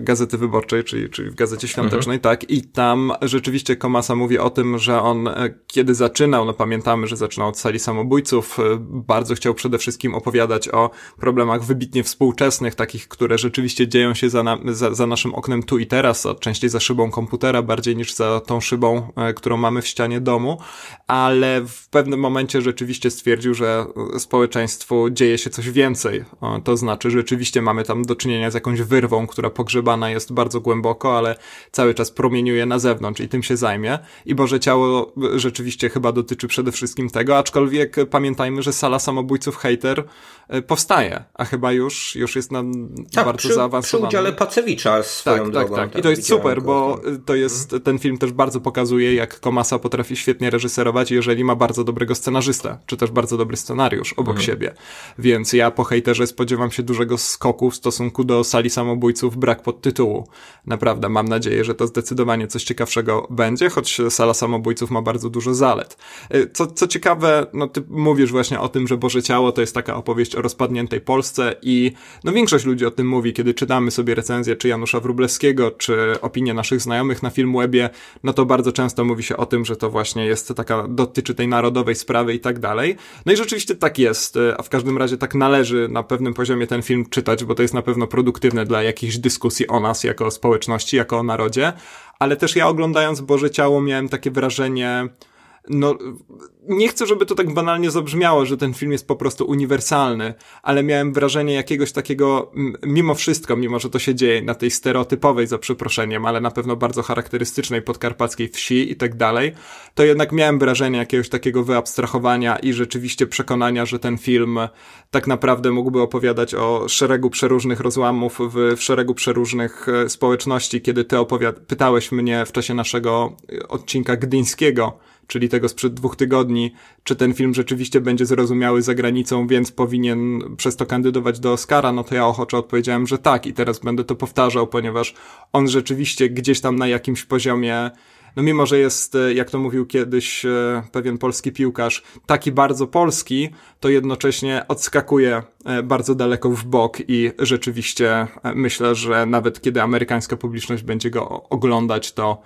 Gazety Wyborczej, czyli, czyli w Gazecie Świątecznej, mhm. tak, i tam rzeczywiście Komasa mówi o tym, że on e, kiedy zaczynał, no pamiętamy, że zaczynał od sali samobójców, bardzo chciał przede wszystkim opowiadać o problemach wybitnie współczesnych, takich, które rzeczywiście dzieją się za, na, za, za naszym oknem tu i teraz, a częściej za szybą komputera, bardziej niż za tą szybą, którą mamy w ścianie domu, ale w pewnym momencie rzeczywiście stwierdził, że społeczeństwu dzieje się coś więcej. To znaczy, rzeczywiście mamy tam do czynienia z jakąś wyrwą, która pogrzebana jest bardzo głęboko, ale cały czas promieniuje na zewnątrz i tym się zajmie. I Boże Ciało rzeczywiście chyba dotyczy przede wszystkim tego, aczkolwiek pamiętajmy, że sala samobójców hater e, powstaje, a chyba już, już jest na tak, bardzo przy, zaawansowana. Przy udziale Pacewicza swoją tak, drogą. Tak, tak. I to jest super, bo to jest, ten film też bardzo pokazuje, jak Komasa potrafi świetnie reżyserować, jeżeli ma bardzo dobrego scenarzysta, czy też bardzo dobry scenariusz obok mhm. siebie. Więc ja po hejterze spodziewam się dużego skoku w stosunku do sali samobójców brak podtytułu. Naprawdę, mam nadzieję, że to zdecydowanie coś ciekawszego będzie, choć sala samobójców ma bardzo dużo zalet. Y, co, co ciekawe, no ty mówisz właśnie o tym, że Boże Ciało to jest taka opowieść o rozpadniętej Polsce i no większość ludzi o tym mówi, kiedy czytamy sobie recenzję czy Janusza Wróblewskiego, czy opinie naszych znajomych na Filmwebie, no to bardzo często mówi się o tym, że to właśnie jest taka, dotyczy tej narodowej sprawy i tak dalej. No i rzeczywiście tak jest, y, a w każdym razie tak należy na pewnym poziomie ten film czytać, bo to jest na pewno produktywne dla jakichś dyskusji o nas jako społeczności, jako o narodzie, ale też ja oglądając Boże Ciało miałem takie wrażenie, no, nie chcę, żeby to tak banalnie zabrzmiało, że ten film jest po prostu uniwersalny, ale miałem wrażenie jakiegoś takiego, mimo wszystko, mimo że to się dzieje na tej stereotypowej, za przeproszeniem, ale na pewno bardzo charakterystycznej podkarpackiej wsi i tak dalej, to jednak miałem wrażenie jakiegoś takiego wyabstrahowania i rzeczywiście przekonania, że ten film tak naprawdę mógłby opowiadać o szeregu przeróżnych rozłamów w, w szeregu przeróżnych e, społeczności, kiedy ty opowiad- pytałeś mnie w czasie naszego e, odcinka gdyńskiego, czyli tego sprzed dwóch tygodni, czy ten film rzeczywiście będzie zrozumiały za granicą, więc powinien przez to kandydować do Oscara, no to ja ochoczo odpowiedziałem, że tak i teraz będę to powtarzał, ponieważ on rzeczywiście gdzieś tam na jakimś poziomie no mimo, że jest, e, jak to mówił kiedyś e, pewien polski piłkarz, taki bardzo polski, to jednocześnie odskakuje e, bardzo daleko w bok i rzeczywiście myślę, że nawet kiedy amerykańska publiczność będzie go oglądać, to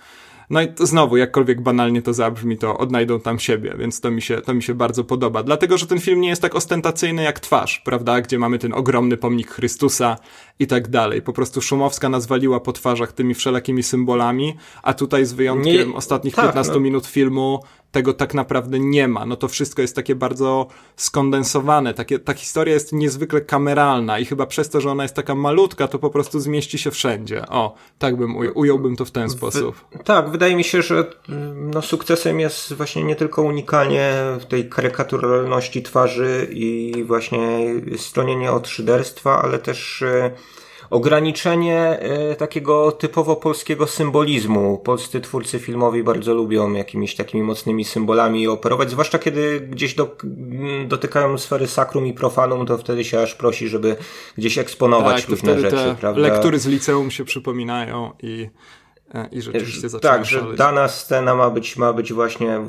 no i znowu, jakkolwiek banalnie to zabrzmi, to odnajdą tam siebie, więc to mi się, to mi się bardzo podoba. Dlatego, że ten film nie jest tak ostentacyjny jak twarz, prawda? Gdzie mamy ten ogromny pomnik Chrystusa i tak dalej. Po prostu Szumowska nazwaliła po twarzach tymi wszelakimi symbolami, a tutaj z wyjątkiem nie, ostatnich tak, 15 no. minut filmu tego tak naprawdę nie ma. No to wszystko jest takie bardzo skondensowane. Takie, ta historia jest niezwykle kameralna i chyba przez to, że ona jest taka malutka, to po prostu zmieści się wszędzie. O, tak bym ujął, ująłbym to w ten sposób. Wy, tak, wydaje mi się, że no, sukcesem jest właśnie nie tylko unikanie tej karykaturalności twarzy i właśnie stronienie od szyderstwa, ale też e, ograniczenie e, takiego typowo polskiego symbolizmu. Polscy twórcy filmowi bardzo lubią jakimiś takimi mocnymi symbolami operować, zwłaszcza kiedy gdzieś do, dotykają sfery sakrum i profanum, to wtedy się aż prosi, żeby gdzieś eksponować tak, różne rzeczy, prawda? Lektury z liceum się przypominają i i rzeczywiście zaczyna Tak, że dana scena ma być, ma być właśnie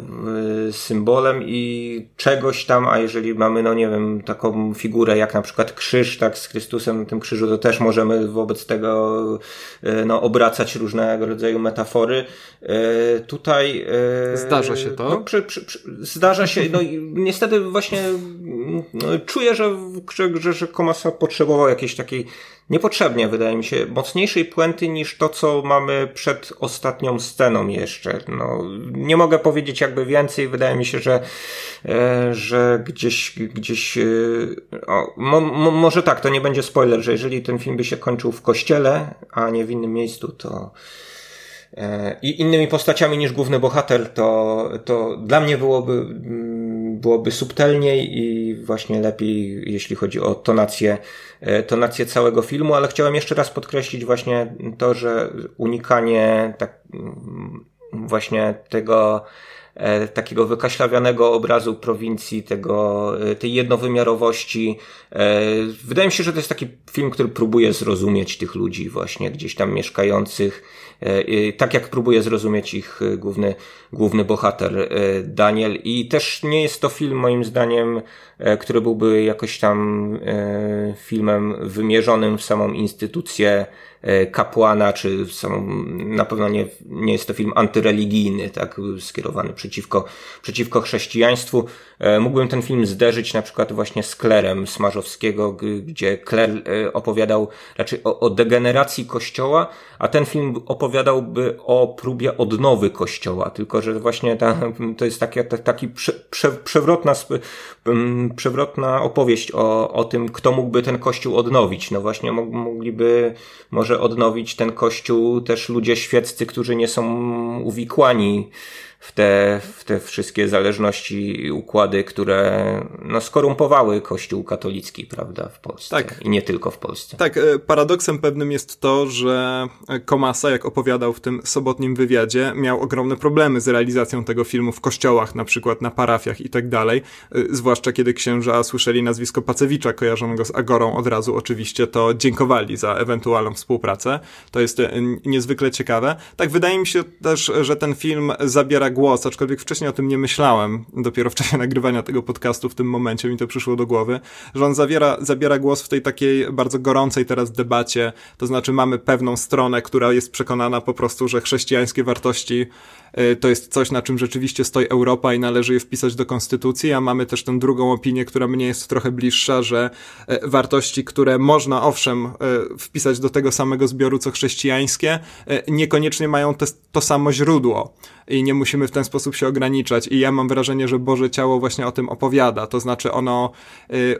symbolem i czegoś tam, a jeżeli mamy, no nie wiem, taką figurę jak na przykład krzyż, tak, z Chrystusem na tym krzyżu, to też możemy wobec tego e, no, obracać różnego rodzaju metafory. E, tutaj... Zdarza się to? No, przy, przy, przy, zdarza się, no i niestety właśnie czuję, że, że, że Komasa potrzebował jakiejś takiej niepotrzebnie, wydaje mi się, mocniejszej puenty niż to, co mamy przed ostatnią sceną jeszcze. No, nie mogę powiedzieć jakby więcej, wydaje mi się, że, e, że gdzieś, gdzieś, e, o, mo, mo, może tak, to nie będzie spoiler, że jeżeli ten film by się kończył w kościele, a nie w innym miejscu, to, e, i innymi postaciami niż główny bohater, to, to dla mnie byłoby, mm, byłoby subtelniej i właśnie lepiej, jeśli chodzi o tonację E, tonację całego filmu, ale chciałem jeszcze raz podkreślić właśnie to, że unikanie tak mm, właśnie tego e, takiego wykaślawianego obrazu prowincji, tego, e, tej jednowymiarowości. Wydaje mi się, że to jest taki film, który próbuje zrozumieć tych ludzi właśnie gdzieś tam mieszkających, tak jak próbuje zrozumieć ich główny, główny bohater Daniel. I też nie jest to film moim zdaniem E, który byłby jakoś tam e, filmem wymierzonym w samą instytucję e, kapłana, czy samą, na pewno nie, nie jest to film antyreligijny, tak, skierowany przeciwko, przeciwko chrześcijaństwu. Mógłbym ten film zderzyć na przykład właśnie z Klerem Smarzowskiego, gdzie Kler opowiadał raczej o, o degeneracji kościoła, a ten film opowiadałby o próbie odnowy kościoła, tylko że właśnie ta, to jest taki, prze, prze, przewrotna przewrotna opowieść o, o tym, kto mógłby ten kościół odnowić. No właśnie mogliby może odnowić ten kościół też ludzie świeccy, którzy nie są uwikłani w te, w te wszystkie zależności i układy, które no, skorumpowały Kościół katolicki, prawda, w Polsce. Tak. I nie tylko w Polsce. Tak, e, paradoksem pewnym jest to, że Komasa, jak opowiadał w tym sobotnim wywiadzie, miał ogromne problemy z realizacją tego filmu w kościołach, na przykład na parafiach i tak dalej. E, zwłaszcza kiedy księża słyszeli nazwisko Pacewicza, kojarzonego z Agorą od razu oczywiście, to dziękowali za ewentualną współpracę. To jest e, niezwykle ciekawe. Tak, wydaje mi się też, że ten film zabiera głos, aczkolwiek wcześniej o tym nie myślałem. Dopiero w czasie nagrywania tego podcastu w tym momencie mi to przyszło do głowy, że on zawiera, zabiera głos w tej takiej bardzo gorącej teraz debacie. To znaczy mamy pewną stronę, która jest przekonana po prostu, że chrześcijańskie wartości to jest coś, na czym rzeczywiście stoi Europa i należy je wpisać do konstytucji, a mamy też tę drugą opinię, która mnie jest trochę bliższa, że y, wartości, które można owszem y, wpisać do tego samego zbioru co chrześcijańskie, niekoniecznie mają te, to samo źródło i nie musimy w ten sposób się ograniczać. I ja mam wrażenie, że Boże Ciało właśnie o tym opowiada. To znaczy ono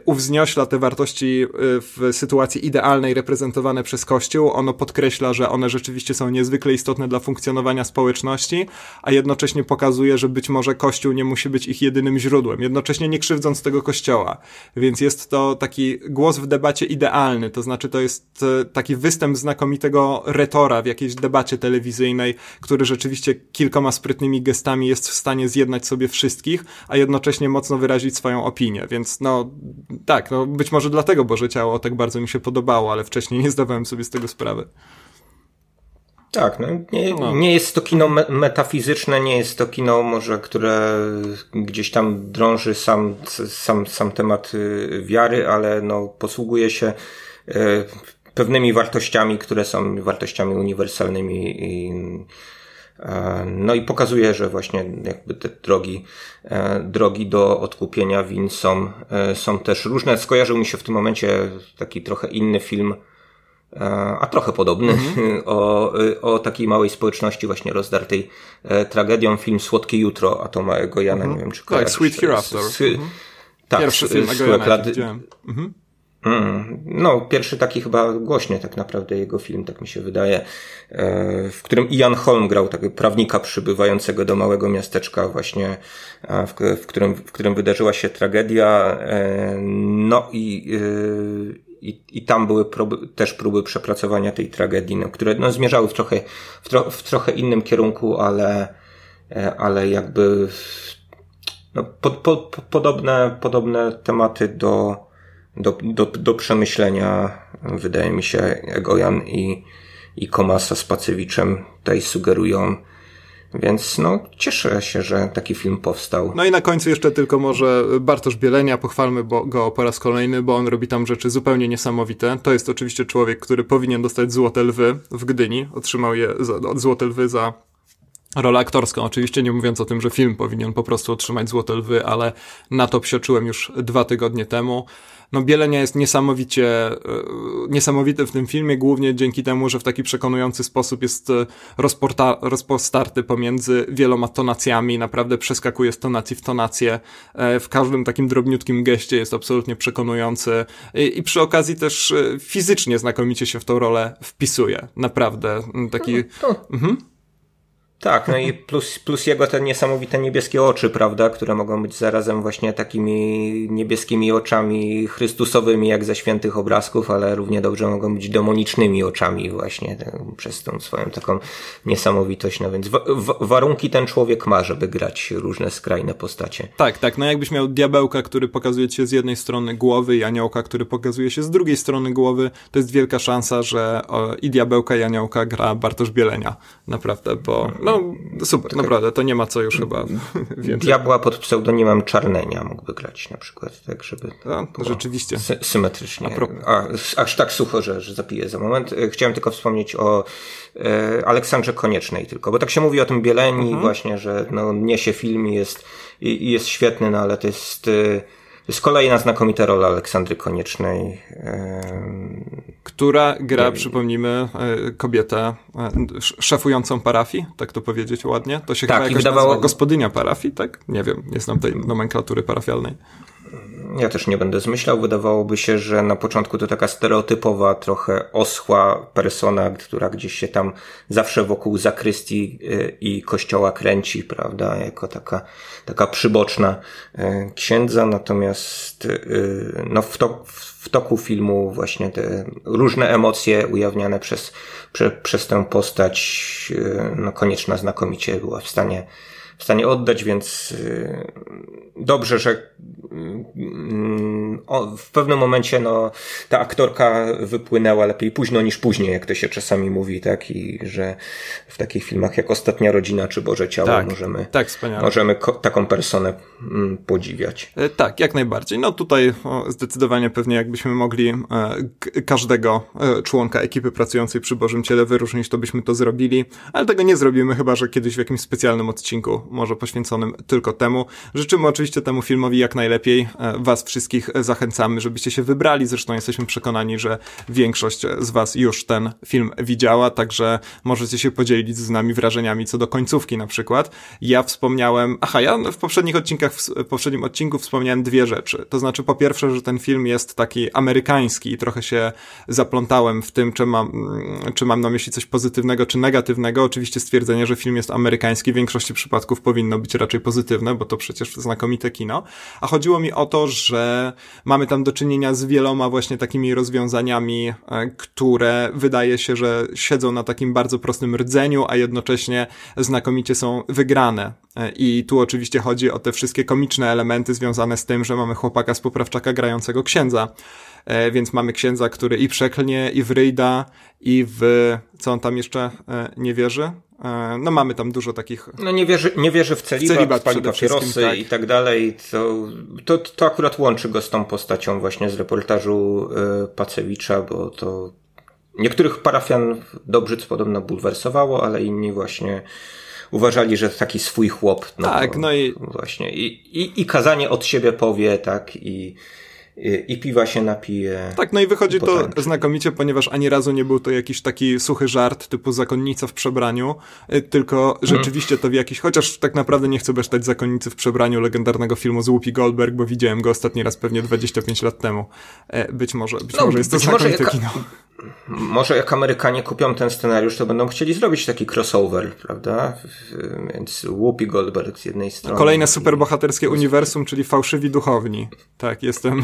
uwzniośla te wartości w sytuacji idealnej reprezentowane przez Kościół. Ono podkreśla, że one rzeczywiście są niezwykle istotne dla funkcjonowania społeczności, a jednocześnie pokazuje, że być może Kościół nie musi być ich jedynym źródłem, jednocześnie nie krzywdząc tego Kościoła. Więc jest to taki głos w debacie idealny, to znaczy to jest y, taki występ znakomitego retora w jakiejś debacie telewizyjnej, który rzeczywiście kilkoma sprytnymi gestami jest w stanie zjednać sobie wszystkich, a jednocześnie mocno wyrazić swoją opinię, więc no tak, no być może dlatego Boże Ciało tak bardzo mi się podobało, ale wcześniej nie zdawałem sobie z tego sprawy. Tak, no, nie, no. nie jest to kino me metafizyczne, nie jest to kino może, które gdzieś tam drąży sam, sam, sam temat y, wiary, ale no, posługuje się y, pewnymi wartościami, które są wartościami uniwersalnymi i E, no i pokazuje, że właśnie jakby te drogi, e, drogi do odkupienia win są, e, są też różne. Skojarzył mi się w tym momencie taki trochę inny film, a trochę podobny, mm-hmm. o, o takiej małej społeczności właśnie rozdartej tragedią. Film Słodkie Jutro Atoma Jana, mm-hmm. nie wiem czy kojarzysz. Tak, Sweet Hereafter. Z, mm-hmm. Tak, Pierwszy film Egojana, mm Mm, no, pierwszy taki chyba głośny tak naprawdę jego film, tak mi się wydaje, e, w którym Ian Holm grał takiego prawnika przybywającego do małego miasteczka właśnie, w, w, którym, w którym wydarzyła się tragedia. E, no i, e, i, i tam były próby, też próby przepracowania tej tragedii, no, które no, zmierzały w trochę, w, tro, w trochę innym kierunku, ale, ale jakby no, po, po, podobne, podobne tematy do, do, do, do przemyślenia, wydaje mi się, Egojan i, i Komasa z Pacewiczem tutaj sugerują. Więc no, cieszę się, że taki film powstał. No i na końcu jeszcze tylko może Bartosz Bielenia, pochwalmy go po raz kolejny, bo on robi tam rzeczy zupełnie niesamowite. To jest oczywiście człowiek, który powinien dostać Złote Lwy w Gdyni. Otrzymał je za, Złote Lwy za rolę aktorską. Oczywiście nie mówiąc o tym, że film powinien po prostu otrzymać Złote Lwy, ale na to psioczyłem już dwa tygodnie temu. No Bielenia jest niesamowicie, e, niesamowity w tym filmie, głównie dzięki temu, że w taki przekonujący sposób jest e, rozporta, rozpostarty pomiędzy wieloma tonacjami, naprawdę przeskakuje z tonacji w tonację, e, w każdym takim drobniutkim geście jest absolutnie przekonujący i, i przy okazji też fizycznie znakomicie się w tą rolę wpisuje, naprawdę, taki... Mhm. Tak, no i plus, plus jego te niesamowite niebieskie oczy, prawda, które mogą być zarazem właśnie takimi niebieskimi oczami chrystusowymi, jak ze świętych obrazków, ale równie dobrze mogą być demonicznymi oczami właśnie przez tą swoją taką niesamowitość. No więc warunki ten człowiek ma, żeby grać różne skrajne postacie. Tak, tak, no jakbyś miał diabełka, który pokazuje cię z jednej strony głowy i aniołka, który pokazuje się z drugiej strony głowy, to jest wielka szansa, że o, i diabełka i aniołka gra Bartosz Bielenia. Naprawdę, bo no, super, naprawdę, to nie ma co już chyba więcej. Diabła pod pseudonimem Czarnenia mógłby grać na przykład, tak, żeby... A, rzeczywiście. Sy symetrycznie. A, aż tak sucho, że, że zapiję za moment. E, chciałem tylko wspomnieć o e, Aleksandrze Koniecznej tylko, bo tak się mówi o tym Bieleni mhm. właśnie, że no, niesie film i jest, i, jest świetny, no ale to jest... E, to jest kolejna znakomita rola Aleksandry Koniecznej. Która gra, przypomnijmy, e, kobietę e, szefującą parafii, tak to powiedzieć ładnie. To się tak, chyba jakaś wydawało... gospodynia parafii, tak? Nie wiem, nie znam tej nomenklatury parafialnej. Ja też nie będę zmyślał. Wydawałoby się, że na początku to taka stereotypowa, trochę oschła persona, która gdzieś się tam zawsze wokół zakrystii y, i kościoła kręci, prawda, jako taka, taka przyboczna y, księdza. Natomiast y, no, w, to, w toku filmu właśnie te różne emocje ujawniane przez, prze, przez tę postać, no, konieczna znakomicie była w stanie w stanie oddać, więc y, dobrze, że mm, w pewnym momencie no, ta aktorka wypłynęła lepiej późno niż później, jak to się czasami mówi, tak? I że w takich filmach jak Ostatnia Rodzina czy Boże Ciało tak, możemy, tak, możemy taką personę mm, podziwiać. E, tak, jak najbardziej. No tutaj zdecydowanie pewnie jakbyśmy mogli e, każdego e, członka ekipy pracującej przy Bożym Ciele wyróżnić, to byśmy to zrobili, ale tego nie zrobimy, chyba że kiedyś w jakimś specjalnym odcinku może poświęconym tylko temu. Życzymy oczywiście temu filmowi jak najlepiej. E, was wszystkich zachęcamy, żebyście się wybrali. Zresztą jesteśmy przekonani, że większość z was już ten film widziała, także możecie się podzielić z nami wrażeniami co do końcówki na przykład. Ja wspomniałem, aha, ja w poprzednich odcinkach, w poprzednim odcinku wspomniałem dwie rzeczy. To znaczy po pierwsze, że ten film jest taki amerykański i trochę się zaplątałem w tym, czy mam, czy mam na myśli coś pozytywnego, czy negatywnego. Oczywiście stwierdzenie, że film jest amerykański w większości przypadków powinno być raczej pozytywne, bo to przecież znakomite kino. A chodziło mi o to, że mamy tam do czynienia z wieloma właśnie takimi rozwiązaniami, e, które wydaje się, że siedzą na takim bardzo prostym rdzeniu, a jednocześnie znakomicie są wygrane. E, I tu oczywiście chodzi o te wszystkie komiczne elementy związane z tym, że mamy chłopaka z poprawczaka grającego księdza. E, więc mamy księdza, który i przeklnie, i wryjda, i w, co on tam jeszcze nie wierzy? E, no mamy tam dużo takich... No nie wierzy, nie wierzy w celibat, w celibat pali papierosy tak. i tak dalej. To, to, to akurat łączy go z tą postacią właśnie z reportażu Pacewicza, bo to niektórych parafian Dobrzyc podobno bulwersowało, ale inni właśnie uważali, że taki swój chłop. No tak, no i... Właśnie. I, i, I kazanie od siebie powie, tak, i i piwa się napije. Tak, no i wychodzi i to znakomicie, ponieważ ani razu nie był to jakiś taki suchy żart typu zakonnica w przebraniu, y, tylko rzeczywiście to w jakiś, chociaż tak naprawdę nie chcę besztać zakonnicy w przebraniu legendarnego filmu z Whoopi Goldberg, bo widziałem go ostatni raz pewnie 25 lat temu. E, być może, być no, może jest to być może kino. Może jak Amerykanie kupią ten scenariusz, to będą chcieli zrobić taki crossover, prawda? Więc Whoopi Goldberg z jednej strony. Kolejne superbohaterskie uniwersum, czyli fałszywi duchowni. Tak, jestem,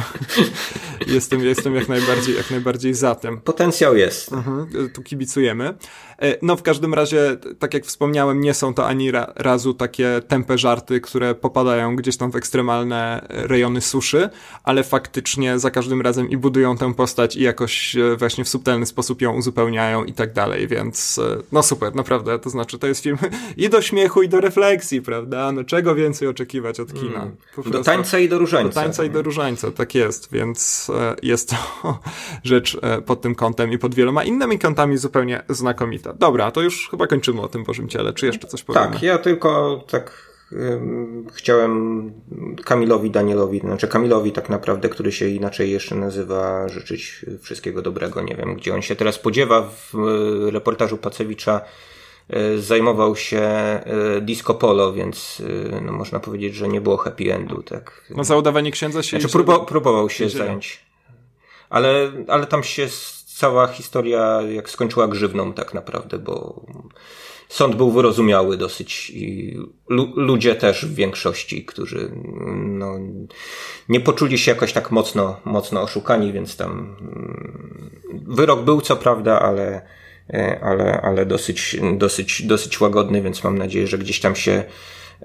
jestem, jestem jak najbardziej, jak najbardziej za tym. Potencjał jest. Mhm, tu kibicujemy. E, no w każdym razie, tak jak wspomniałem, nie są to ani ra razu takie tempe żarty, które popadają gdzieś tam w ekstremalne rejony suszy, ale faktycznie za każdym razem i budują tę postać i jakoś e, właśnie w subtelny sposób ją uzupełniają i tak dalej, więc e, no super, naprawdę, to znaczy to jest film i do śmiechu i do refleksji, prawda? No czego więcej oczekiwać od kina? Mm. Do tańca i do różańca. Do tańca i do różańca, tak jest, więc jest to rzecz pod tym kątem i pod wieloma innymi kątami zupełnie znakomita. Dobra, to już chyba kończymy o tym Bożym Ciele. Czy jeszcze coś powiemy? Tak, ja tylko tak chciałem Kamilowi Danielowi, znaczy Kamilowi tak naprawdę, który się inaczej jeszcze nazywa, życzyć wszystkiego dobrego. Nie wiem, gdzie on się teraz podziewa. W e, reportażu Pacewicza e, zajmował się e, disco polo, więc no, można powiedzieć, że nie było happy endu. Tak. No za udawanie księdza się... Znaczy, próbował, próbował się zająć. Ale, ale tam się cała historia jak skończyła grzywną tak naprawdę, bo sąd był wyrozumiały dosyć i ludzie też w większości, którzy no, nie poczuli się jakoś tak mocno, mocno oszukani, więc tam mm, wyrok był co prawda, ale, e, ale, ale dosyć, dosyć, dosyć łagodny, więc mam nadzieję, że gdzieś tam się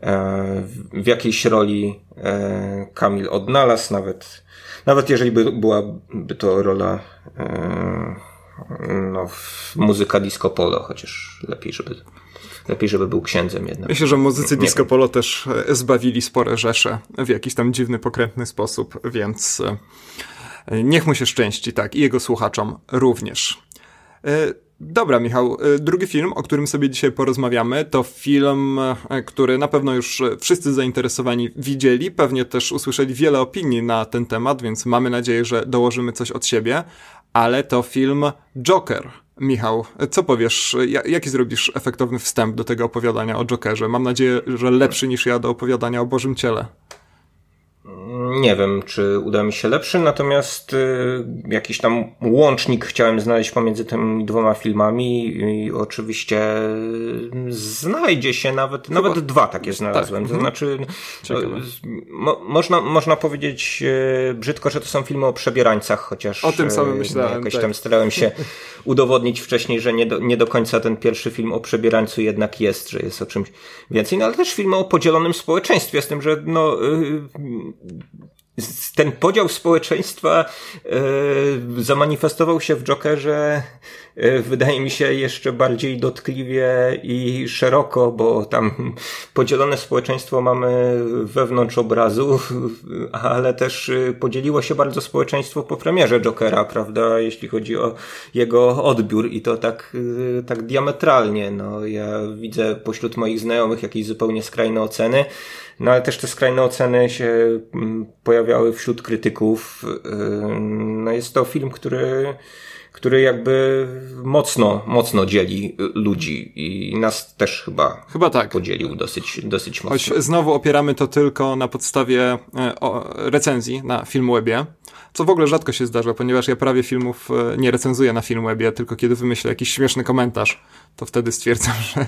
e, w jakiejś roli e, Kamil odnalazł, nawet nawet jeżeli by byłaby to rola e, no, muzyka disco polo, chociaż lepiej, żeby lepiej, żeby był księdzem jednak. Myślę, że muzycy disco polo też e, zbawili spore rzesze w jakiś tam dziwny, pokrętny sposób, więc e, niech mu się szczęści, tak, i jego słuchaczom również. Dobra, Michał. Y, drugi film, o którym sobie dzisiaj porozmawiamy, to film, y, który na pewno już wszyscy zainteresowani widzieli. Pewnie też usłyszeli wiele opinii na ten temat, więc mamy nadzieję, że dołożymy coś od siebie. Ale to film Joker. Michał, co powiesz? Jaki zrobisz efektowny wstęp do tego opowiadania o Jokerze? Mam nadzieję, że lepszy niż ja do opowiadania o Bożym Ciele. Nie wiem, czy uda mi się lepszy, natomiast y, jakiś tam łącznik chciałem znaleźć pomiędzy tymi dwoma filmami i oczywiście znajdzie się nawet, Chyba. nawet dwa takie znalazłem. Tak. To mhm. znaczy, mo, można, można powiedzieć y, brzydko, że to są filmy o przebierańcach, chociaż o tym samym myślałem. Jakoś tak. tam starałem się udowodnić wcześniej, że nie do, nie do końca ten pierwszy film o przebierańcu jednak jest, że jest o czymś więcej, no ale też filmy o podzielonym społeczeństwie, z tym, że no ten podział społeczeństwa e, zamanifestował się w Jokerze, wydaje mi się, jeszcze bardziej dotkliwie i szeroko, bo tam podzielone społeczeństwo mamy wewnątrz obrazu, ale też e, podzieliło się bardzo społeczeństwo po premierze Jokera, prawda, jeśli chodzi o jego odbiór i to tak, tak diametralnie. No, ja widzę pośród moich znajomych jakieś zupełnie skrajne oceny, no ale też te skrajne oceny się mm, pojawiały wśród krytyków. No jest to film, który, który jakby mocno, mocno dzieli ludzi i nas też chyba, chyba tak. podzielił dosyć, dosyć mocno. Choć znowu opieramy to tylko na podstawie e, recenzji na Filmwebie, co w ogóle rzadko się zdarza, ponieważ ja prawie filmów e, nie recenzuję na Filmwebie, tylko kiedy wymyślę jakiś śmieszny komentarz, to wtedy stwierdzam, że,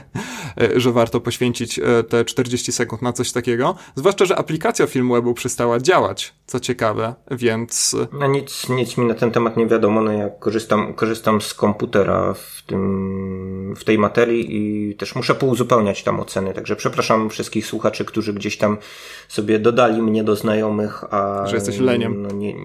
e, że warto poświęcić e, te 40 sekund na coś takiego. Zwłaszcza, że aplikacja Filmwebu przestała działać, co ciekawe, więc... No nic, nic mi na ten temat nie wiadomo, no ja korzystam, korzystam z komputera w tym, w tej materii i też muszę pouzupełniać tam oceny, także przepraszam wszystkich słuchaczy, którzy gdzieś tam sobie dodali mnie do znajomych, a... Że jesteś leniem. No nie,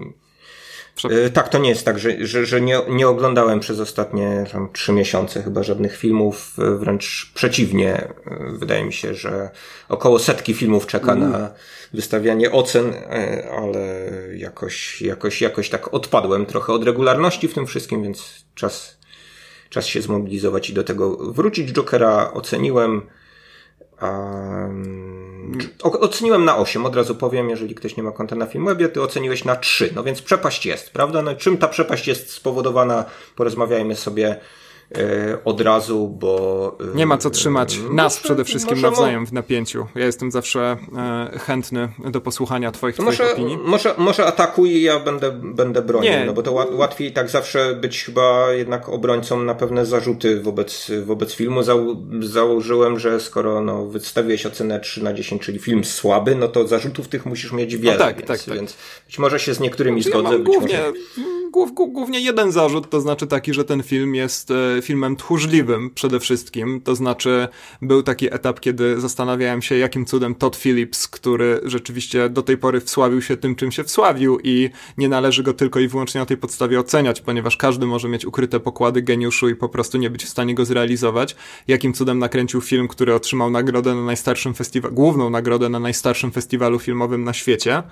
E, tak, to nie jest tak, że, że, że nie, nie oglądałem przez ostatnie tam trzy miesiące chyba żadnych filmów, e, wręcz przeciwnie. E, wydaje mi się, że około setki filmów czeka mm. na wystawianie ocen, ale jakoś, jakoś, jakoś tak odpadłem trochę od regularności w tym wszystkim, więc czas, czas się zmobilizować i do tego wrócić. Jokera oceniłem. Um, oceniłem na 8, od razu powiem, jeżeli ktoś nie ma konta na Filmwebie, ty oceniłeś na 3, no więc przepaść jest, prawda? No, czym ta przepaść jest spowodowana, porozmawiajmy sobie od razu, bo... E, Nie ma co trzymać nas przede wszystkim nawzajem w napięciu. Ja jestem zawsze e, chętny do posłuchania twoich, twoich może, opinii. Może, może atakuj i ja będę, będę bronił, Nie. no bo to łatwiej tak zawsze być chyba jednak obrońcą na pewne zarzuty wobec, wobec filmu. Zał, założyłem, że skoro no, wystawiłeś ocenę 3 na 10, czyli film słaby, no to zarzutów tych musisz mieć wiele, no tak, więc, tak, tak. więc być może się z niektórymi znaczy, zgodzę. Ja głównie, może... głównie jeden zarzut, to znaczy taki, że ten film jest filmem tchórzliwym przede wszystkim. To znaczy, był taki etap, kiedy zastanawiałem się, jakim cudem Todd Phillips, który rzeczywiście do tej pory wsławił się tym, czym się wsławił i nie należy go tylko i wyłącznie na tej podstawie oceniać, ponieważ każdy może mieć ukryte pokłady geniuszu i po prostu nie być w stanie go zrealizować. Jakim cudem nakręcił film, który otrzymał nagrodę na najstarszym festiwalu, główną nagrodę na najstarszym festiwalu filmowym na świecie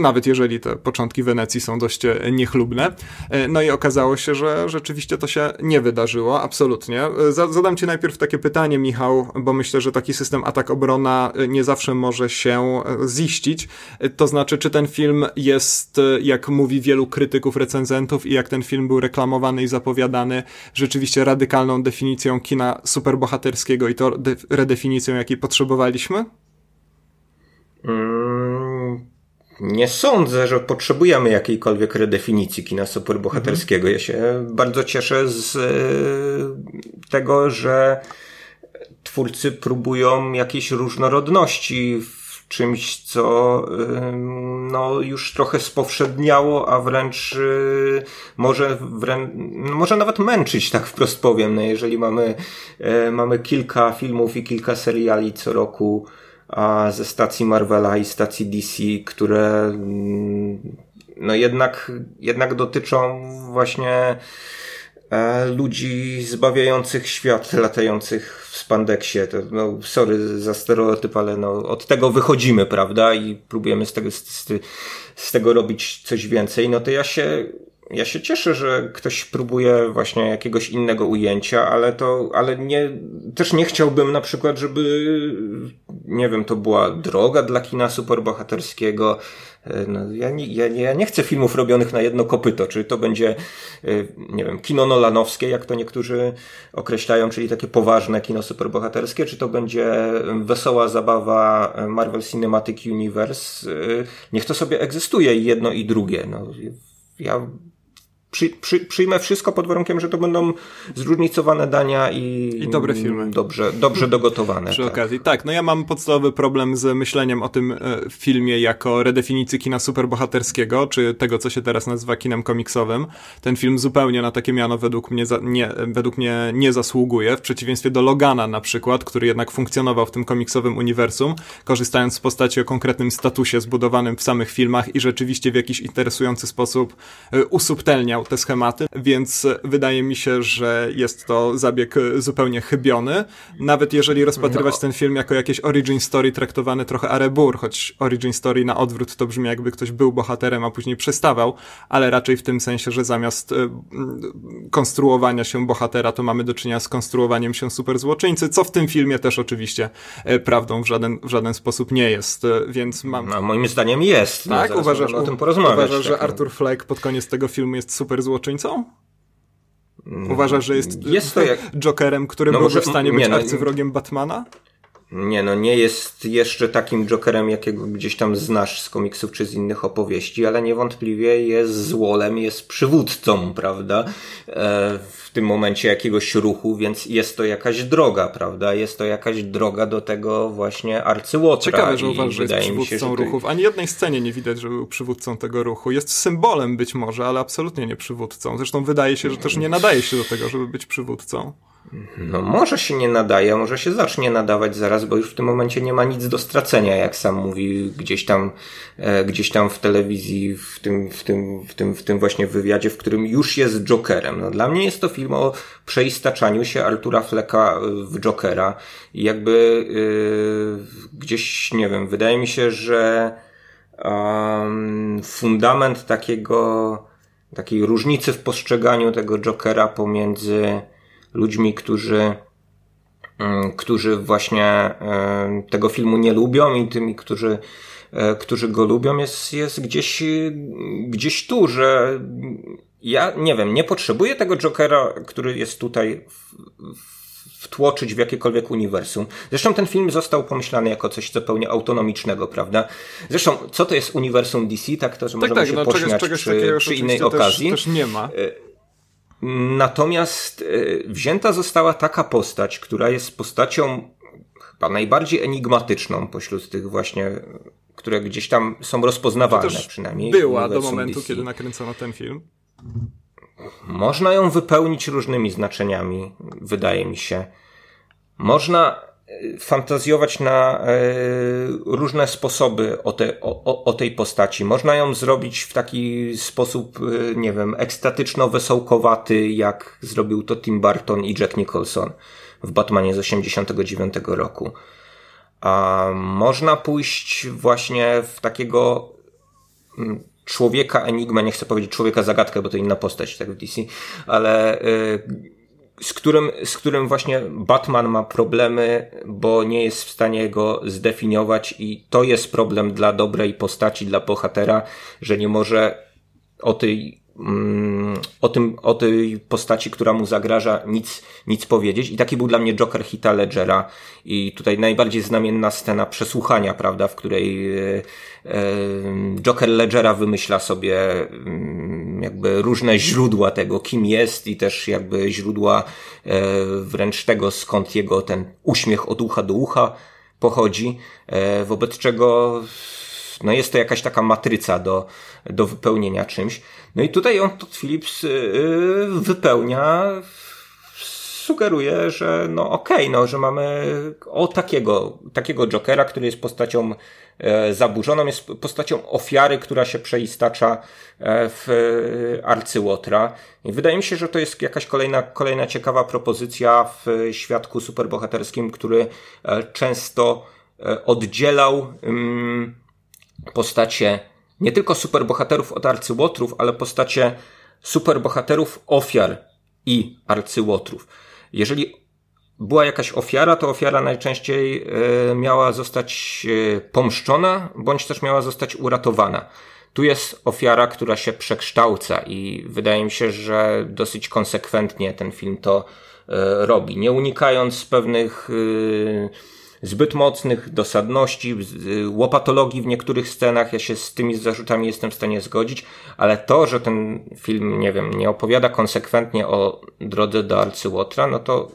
nawet jeżeli te początki Wenecji są dość e, niechlubne. E, no i okazało się, że rzeczywiście to się nie wydarzyło, absolutnie. E, zadam Ci najpierw takie pytanie, Michał, bo myślę, że taki system atak-obrona nie zawsze może się ziścić. To znaczy, czy ten film jest, jak mówi wielu krytyków, recenzentów i jak ten film był reklamowany i zapowiadany, rzeczywiście radykalną definicją kina superbohaterskiego i to redefinicją, jakiej potrzebowaliśmy? Mm, nie sądzę, że potrzebujemy jakiejkolwiek redefinicji kina superbohaterskiego. Ja się bardzo cieszę z e, tego, że twórcy próbują jakiejś różnorodności w czymś, co e, no, już trochę spowszedniało, a wręcz e, może, wręcz, może nawet męczyć, tak wprost powiem. No, jeżeli mamy, mamy kilka filmów i kilka seriali co roku, ze stacji Marvela i stacji DC, które mm, no jednak, jednak dotyczą właśnie e, ludzi zbawiających świat, latających w spandeksie. To, no, sorry za stereotyp, ale no, od tego wychodzimy, prawda? I próbujemy z tego, z, z tego robić coś więcej. No to ja się ja się cieszę, że ktoś próbuje właśnie jakiegoś innego ujęcia, ale to, ale nie, też nie chciałbym na przykład, żeby, nie wiem, to była droga dla kina superbohaterskiego, E, no, ja, nie, ja, nie, ja nie chcę filmów robionych na jedno kopyto, czy to będzie, e, nie wiem, kino nolanowskie, jak to niektórzy określają, czyli takie poważne kino superbohaterskie, czy to będzie wesoła zabawa Marvel Cinematic Universe. E, niech to sobie egzystuje i jedno i drugie. No, ja przy, przy, przyjmę wszystko pod warunkiem, że to będą zróżnicowane dania i, I dobre filmy. Dobrze, dobrze dogotowane. Przy tak. okazji. Tak, no ja mam podstawowy problem z myśleniem o tym e, filmie jako redefinicji kina superbohaterskiego, czy tego, co się teraz nazywa kinem komiksowym. Ten film zupełnie na takie miano według mnie, za, nie, według mnie nie zasługuje, w przeciwieństwie do Logana na przykład, który jednak funkcjonował w tym komiksowym uniwersum, korzystając z postaci o konkretnym statusie zbudowanym w samych filmach i rzeczywiście w jakiś interesujący sposób e, te schematy, więc wydaje mi się, że jest to zabieg zupełnie chybiony. Nawet jeżeli rozpatrywać no. ten film jako jakieś origin story traktowany trochę arebur, choć origin story na odwrót to brzmi jakby ktoś był bohaterem, a później przestawał, ale raczej w tym sensie, że zamiast y, konstruowania się bohatera, to mamy do czynienia z konstruowaniem się super złoczyńcy, co w tym filmie też oczywiście y, prawdą w żaden, w żaden sposób nie jest, y, więc mam... No, moim zdaniem jest. Tak? No, uważasz, o tym porozmawiać. Uważasz, tak, że Arthur Fleck pod koniec tego filmu jest super super złoczyńcą? Uważasz, że jest, jest to jak... Jokerem, który no byłby w stanie nie, być no, arcywrogiem Batmana? Nie, no nie jest jeszcze takim Jokerem, jakiego gdzieś tam znasz z komiksów czy z innych opowieści, ale niewątpliwie jest złolem, jest przywódcą, prawda? E, w tym momencie jakiegoś ruchu, więc jest to jakaś droga, prawda? Jest to jakaś droga do tego właśnie arcyłotra. Ciekawe, że uważasz, że jest przywódcą się, ruchów. Ani jednej scenie nie widać, że był przywódcą tego ruchu. Jest symbolem być może, ale absolutnie nie przywódcą. Zresztą wydaje się, że też nie nadaje się do tego, żeby być przywódcą. No może się nie nadaje, może się zacznie nadawać zaraz, bo już w tym momencie nie ma nic do stracenia, jak sam mówi gdzieś tam, e, gdzieś tam w telewizji, w tym, w tym, w tym, w tym właśnie wywiadzie, w którym już jest Jokerem. No, dla mnie jest to film o przeistaczaniu się Artura Flecka w Jokera i jakby yy, gdzieś, nie wiem, wydaje mi się, że um, fundament takiego, takiej różnicy w postrzeganiu tego Jokera pomiędzy ludźmi, którzy, mm, którzy właśnie e, tego filmu nie lubią i tymi, którzy, e, którzy go lubią, jest, jest gdzieś, gdzieś tu, że ja nie wiem, nie potrzebuję tego Jokera, który jest tutaj w, wtłoczyć w jakiekolwiek uniwersum. Zresztą ten film został pomyślany jako coś zupełnie autonomicznego, prawda? Zresztą, co to jest uniwersum DC, tak to, że tak, możemy tak, się no, pośmiać czegoś, przy, czegoś przy innej okazji. Też, też nie ma. Natomiast e, wzięta została taka postać, która jest postacią chyba najbardziej enigmatyczną pośród tych właśnie, które gdzieś tam są rozpoznawalne przynajmniej. Była do momentu, DC. kiedy nakręcono ten film. Można ją wypełnić różnymi znaczeniami, wydaje mi się. Można fantazjować na e, różne sposoby o, te, o, o, tej postaci. Można ją zrobić w taki sposób, e, nie wiem, ekstatyczno-wesołkowaty, jak zrobił to Tim Burton i Jack Nicholson w Batmanie z 89 roku. A można pójść właśnie w takiego mm, człowieka enigma, nie chcę powiedzieć człowieka zagadkę, bo to inna postać tak w DC, ale yy, z którym, z którym właśnie Batman ma problemy, bo nie jest w stanie go zdefiniować i to jest problem dla dobrej postaci, dla bohatera, że nie może o tej o tym, o tej postaci, która mu zagraża, nic, nic powiedzieć. I taki był dla mnie Joker Hita Ledgera. I tutaj najbardziej znamienna scena przesłuchania, prawda, w której e, Joker Ledgera wymyśla sobie mm, jakby różne źródła tego, kim jest i też jakby źródła e, wręcz tego, skąd jego ten uśmiech od ucha do ucha pochodzi, e, wobec czego no jest to jakaś taka matryca do, do wypełnienia czymś. No i tutaj on, Todd Phillips, yy, wypełnia sugeruje, że no okej, okay, no, że mamy o takiego, takiego Jokera, który jest postacią e, zaburzoną, jest postacią ofiary, która się przeistacza e, w arcyłotra. I wydaje mi się, że to jest jakaś kolejna, kolejna ciekawa propozycja w świadku superbohaterskim, który e, często oddzielał mm, postacie nie tylko superbohaterów od arcyłotrów, ale postacie superbohaterów, ofiar i arcyłotrów. Jeżeli była jakaś ofiara, to ofiara najczęściej e, miała zostać e, pomszczona, bądź też miała zostać uratowana. Tu jest ofiara, która się przekształca i wydaje mi się, że dosyć konsekwentnie ten film to e, robi, nie unikając pewnych zbyt mocnych dosadności, łopatologii w niektórych scenach. Ja się z tymi zarzutami jestem w stanie zgodzić, ale to, że ten film, nie wiem, nie opowiada konsekwentnie o drodze do Arcyłotra, no to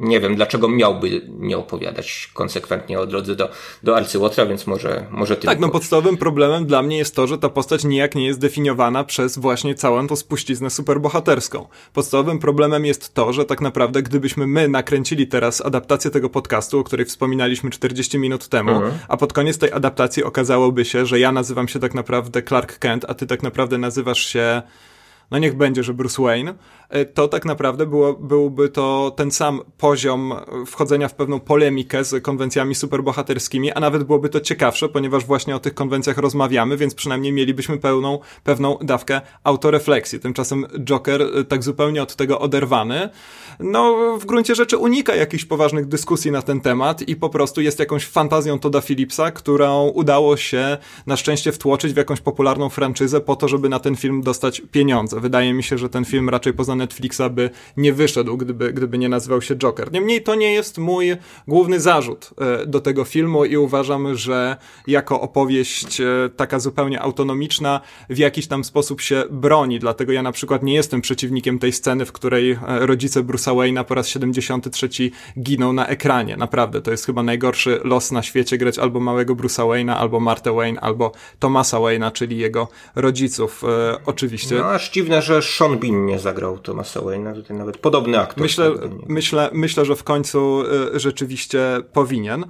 nie wiem, dlaczego miałby nie opowiadać konsekwentnie o drodze do, do Arcyłotra, więc może, może tylko. Tak, no podstawowym problemem dla mnie jest to, że ta postać nijak nie jest definiowana przez właśnie całą tą spuściznę superbohaterską. Podstawowym problemem jest to, że tak naprawdę gdybyśmy my nakręcili teraz adaptację tego podcastu, o której wspominaliśmy 40 minut temu, mhm. a pod koniec tej adaptacji okazałoby się, że ja nazywam się tak naprawdę Clark Kent, a ty tak naprawdę nazywasz się no niech będzie, że Bruce Wayne, e, to tak naprawdę było, byłby to ten sam poziom wchodzenia w pewną polemikę z konwencjami superbohaterskimi, a nawet byłoby to ciekawsze, ponieważ właśnie o tych konwencjach rozmawiamy, więc przynajmniej mielibyśmy pełną, pewną dawkę autorefleksji. Tymczasem Joker e, tak zupełnie od tego oderwany, no w gruncie rzeczy unika jakichś poważnych dyskusji na ten temat i po prostu jest jakąś fantazją Toda Phillipsa, którą udało się na szczęście wtłoczyć w jakąś popularną franczyzę po to, żeby na ten film dostać pieniądze. Wydaje mi się, że ten film raczej poza Netflixa by nie wyszedł, gdyby, gdyby nie nazywał się Joker. Niemniej to nie jest mój główny zarzut e, do tego filmu i uważam, że jako opowieść e, taka zupełnie autonomiczna w jakiś tam sposób się broni. Dlatego ja na przykład nie jestem przeciwnikiem tej sceny, w której e, rodzice Bruce'a Wayne'a po raz 73 giną na ekranie. Naprawdę, to jest chyba najgorszy los na świecie grać albo małego Bruce'a Wayne'a, albo Martę Wayne, albo Thomasa Wayne'a, czyli jego rodziców. E, oczywiście. No aż dziwne że Sean Bean nie zagrał Thomasa Wayne'a, tutaj nawet podobny aktor. Myślę, myślę, myślę, że w końcu y, rzeczywiście powinien. Y,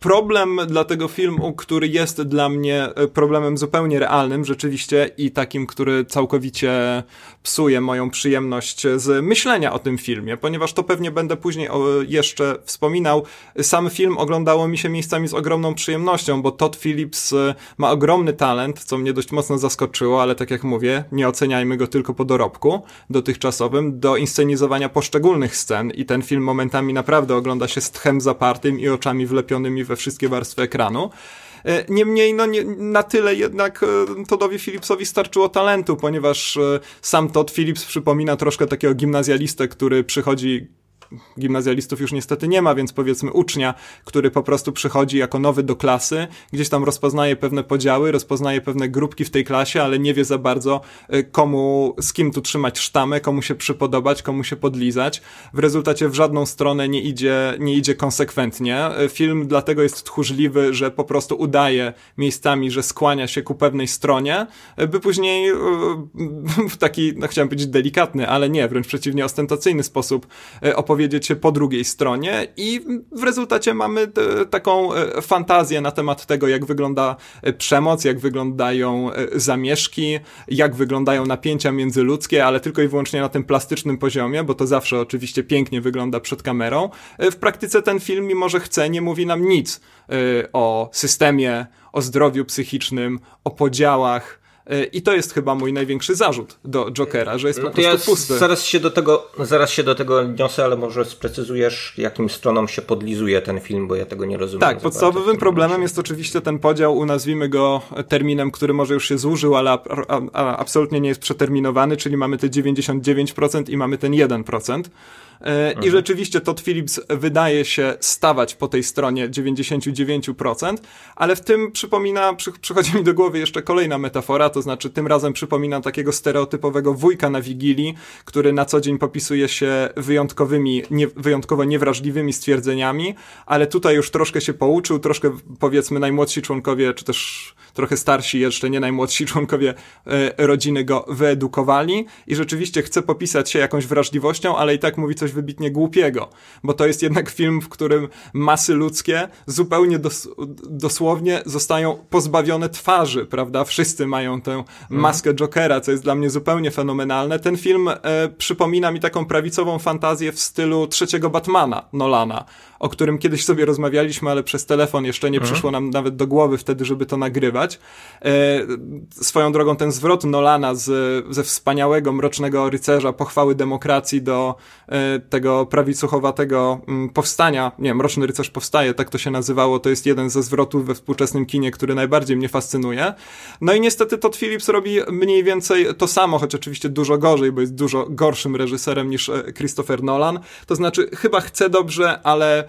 problem dla tego filmu, który jest dla mnie y, problemem zupełnie realnym rzeczywiście i takim, który całkowicie psuje moją przyjemność z myślenia o tym filmie, ponieważ to pewnie będę później jeszcze wspominał. Sam film oglądało mi się miejscami z ogromną przyjemnością, bo Todd Phillips ma ogromny talent, co mnie dość mocno zaskoczyło, ale tak jak mówię, nie oceniajmy go tylko po dorobku dotychczasowym, do inscenizowania poszczególnych scen i ten film momentami naprawdę ogląda się z tchem zapartym i oczami wlepionymi we wszystkie warstwy ekranu. E, niemniej, no nie, na tyle jednak e, Toddowi Phillipsowi starczyło talentu, ponieważ e, sam Todd Phillips przypomina troszkę takiego gimnazjalistę, który przychodzi gimnazjalistów już niestety nie ma, więc powiedzmy ucznia, który po prostu przychodzi jako nowy do klasy, gdzieś tam rozpoznaje pewne podziały, rozpoznaje pewne grupki w tej klasie, ale nie wie za bardzo y, komu, z kim tu trzymać sztamę, komu się przypodobać, komu się podlizać. W rezultacie w żadną stronę nie idzie, nie idzie konsekwentnie. Y, film dlatego jest tchórzliwy, że po prostu udaje miejscami, że skłania się ku pewnej stronie, y, by później w taki, no chciałem powiedzieć delikatny, ale nie, wręcz przeciwnie, ostentacyjny sposób opowiedzieć opowiedzieć się po drugiej stronie i w rezultacie mamy e, taką e, fantazję na temat tego, jak wygląda e, przemoc, jak wyglądają zamieszki, jak wyglądają napięcia międzyludzkie, ale tylko i wyłącznie na tym plastycznym poziomie, bo to zawsze oczywiście pięknie wygląda przed kamerą. W praktyce ten film, mimo że chce, nie mówi nam nic o systemie, o zdrowiu psychicznym, o podziałach, I to jest chyba mój największy zarzut do Jokera, że jest po prostu ja pusty. Zaraz się, do tego, zaraz się do tego odniosę, ale może sprecyzujesz, jakim stronom się podlizuje ten film, bo ja tego nie rozumiem. Tak, podstawowym problemem jest oczywiście ten podział, unazwijmy go terminem, który może już się zużył, ale absolutnie nie jest przeterminowany, czyli mamy te 99% i mamy ten 1%. E, I mhm. rzeczywiście Todd Phillips wydaje się stawać po tej stronie 99%, ale w tym przypomina, przy, przychodzi mi do głowy jeszcze kolejna metafora, to znaczy tym razem przypomina takiego stereotypowego wujka na Wigilii, który na co dzień popisuje się wyjątkowymi, nie, wyjątkowo niewrażliwymi stwierdzeniami, ale tutaj już troszkę się pouczył, troszkę powiedzmy najmłodsi członkowie, czy też trochę starsi, jeszcze nie najmłodsi członkowie e, rodziny go wyedukowali i rzeczywiście chce popisać się jakąś wrażliwością, ale i tak mówi coś wybitnie głupiego, bo to jest jednak film, w którym masy ludzkie zupełnie dos dosłownie zostają pozbawione twarzy, prawda? Wszyscy mają tę mhm. maskę Jokera, co jest dla mnie zupełnie fenomenalne. Ten film e, przypomina mi taką prawicową fantazję w stylu trzeciego Batmana Nolana, o którym kiedyś sobie rozmawialiśmy, ale przez telefon jeszcze nie mhm. przyszło nam nawet do głowy wtedy, żeby to nagrywać. E, swoją drogą ten zwrot Nolana z, ze wspaniałego Mrocznego Rycerza, pochwały demokracji do e, tego prawicuchowatego mm, powstania, nie, Mroczny Rycerz powstaje, tak to się nazywało, to jest jeden ze zwrotów we współczesnym kinie, który najbardziej mnie fascynuje. No i niestety Todd Phillips robi mniej więcej to samo, choć oczywiście dużo gorzej, bo jest dużo gorszym reżyserem niż e, Christopher Nolan. To znaczy, chyba chce dobrze, ale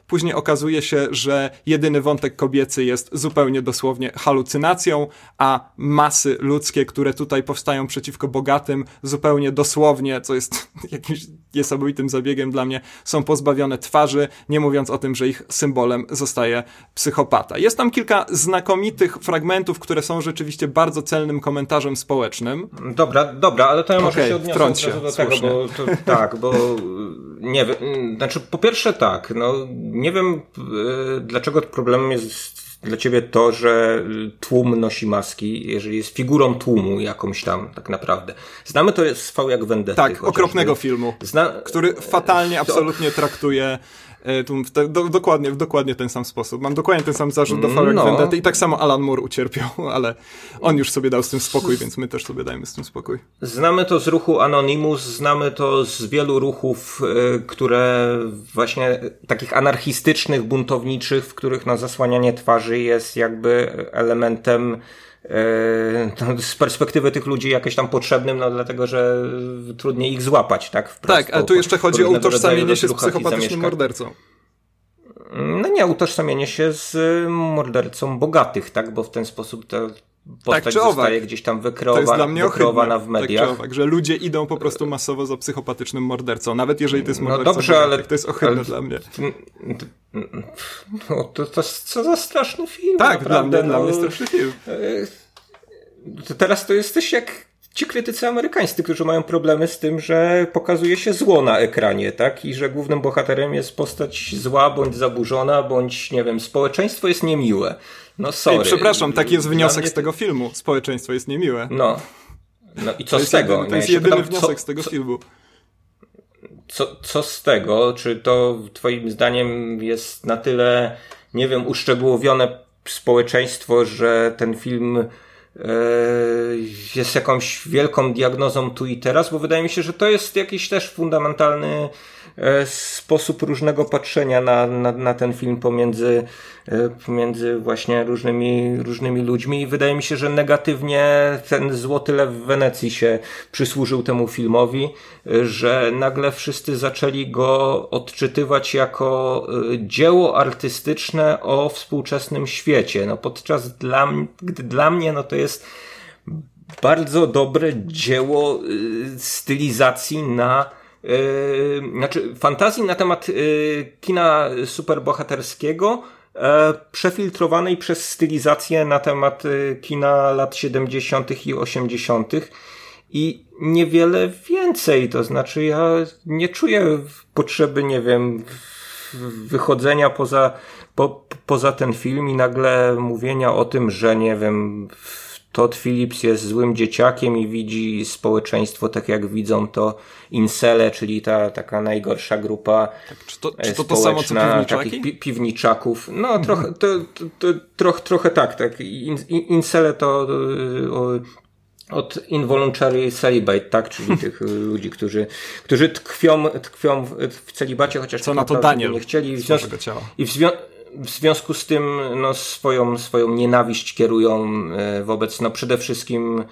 później okazuje się, że jedyny wątek kobiecy jest zupełnie dosłownie halucynacją, a masy ludzkie, które tutaj powstają przeciwko bogatym, zupełnie dosłownie, co jest jakimś niesamowitym zabiegiem dla mnie, są pozbawione twarzy, nie mówiąc o tym, że ich symbolem zostaje psychopata. Jest tam kilka znakomitych fragmentów, które są rzeczywiście bardzo celnym komentarzem społecznym. Dobra, dobra, ale to ja może okay, się odniosę się, do tego, bo to, tak, bo nie wiem, znaczy po pierwsze tak, no nie wiem e, dlaczego problemem jest dla ciebie to, że tłum nosi maski, jeżeli jest figurą tłumu jakąś tam, tak naprawdę. Znamy to z V jak Vendetta. Tak, okropnego filmu, Zna... który fatalnie absolutnie traktuje E, tu te, do, dokładnie, w dokładnie ten sam sposób. Mam dokładnie ten sam zarzut do Fallout no. Vendetta i tak samo Alan Moore ucierpiał, ale on już sobie dał z tym spokój, więc my też sobie dajmy z tym spokój. Znamy to z ruchu Anonymous, znamy to z wielu ruchów, e, które właśnie takich anarchistycznych, buntowniczych, w których na zasłanianie twarzy jest jakby elementem z perspektywy tych ludzi jakieś tam potrzebnym, no dlatego, że trudniej ich złapać, tak? Wprost, tak, a tu jeszcze chodzi o utożsamienie się z psychopatycznym mordercą. No nie, utożsamienie się z mordercą bogatych, tak? Bo w ten sposób ta postać tak, zostaje owak. gdzieś tam wykreowana, wykreowana w mediach. Tak, owak, że ludzie idą po prostu masowo za psychopatycznym mordercą, nawet jeżeli to jest no morderca no dobrze, ale to jest ohydne ale, dla mnie. No to, to co za straszny film. Tak, naprawdę, dla mnie, no, dla mnie straszny film. E, to teraz to jesteś jak ci krytycy amerykańscy, którzy mają problemy z tym, że pokazuje się zło na ekranie, tak? I że głównym bohaterem jest postać zła, bądź zaburzona, bądź, nie wiem, społeczeństwo jest niemiłe. No sorry. Ej, przepraszam, taki jest wniosek z tego filmu. Społeczeństwo jest niemiłe. No. No i co z tego? to jest jedyny pytam, wniosek co, z tego co, filmu. Co, co z tego? Czy to twoim zdaniem jest na tyle, nie wiem, uszczegółowione społeczeństwo, że ten film e, jest jakąś wielką diagnozą tu i teraz, bo wydaje mi się, że to jest jakiś też fundamentalny sposób różnego patrzenia na, na, na ten film pomiędzy, e, pomiędzy właśnie różnymi, różnymi ludźmi i wydaje mi się, że negatywnie ten Złoty Lew w Wenecji się przysłużył temu filmowi, e, że nagle wszyscy zaczęli go odczytywać jako dzieło artystyczne o współczesnym świecie. No podczas dla, gdy dla mnie no to jest bardzo dobre dzieło stylizacji na Yy, znaczy fantazji na temat yy, kina superbohaterskiego yy, przefiltrowanej przez stylizację na temat yy, kina lat 70. i 80. I niewiele więcej, to znaczy ja nie czuję potrzeby, nie wiem, wychodzenia poza, po, poza ten film i nagle mówienia o tym, że nie wiem, Todd Phillips jest złym dzieciakiem i widzi społeczeństwo tak jak widzą to incele, czyli ta taka najgorsza grupa tak, czy to, czy to, to samo co piwniczaki? takich pi piwniczaków. No mhm. trochę, to, to, troch, trochę tak, tak. In, incele to o, od involuntary celibate, tak? Czyli tych ludzi, którzy, którzy tkwią, tkwią w celibacie, chociaż co na to Daniel nie chcieli. W związku, I w związku w związku z tym no, swoją, swoją nienawiść kierują e, wobec no, przede wszystkim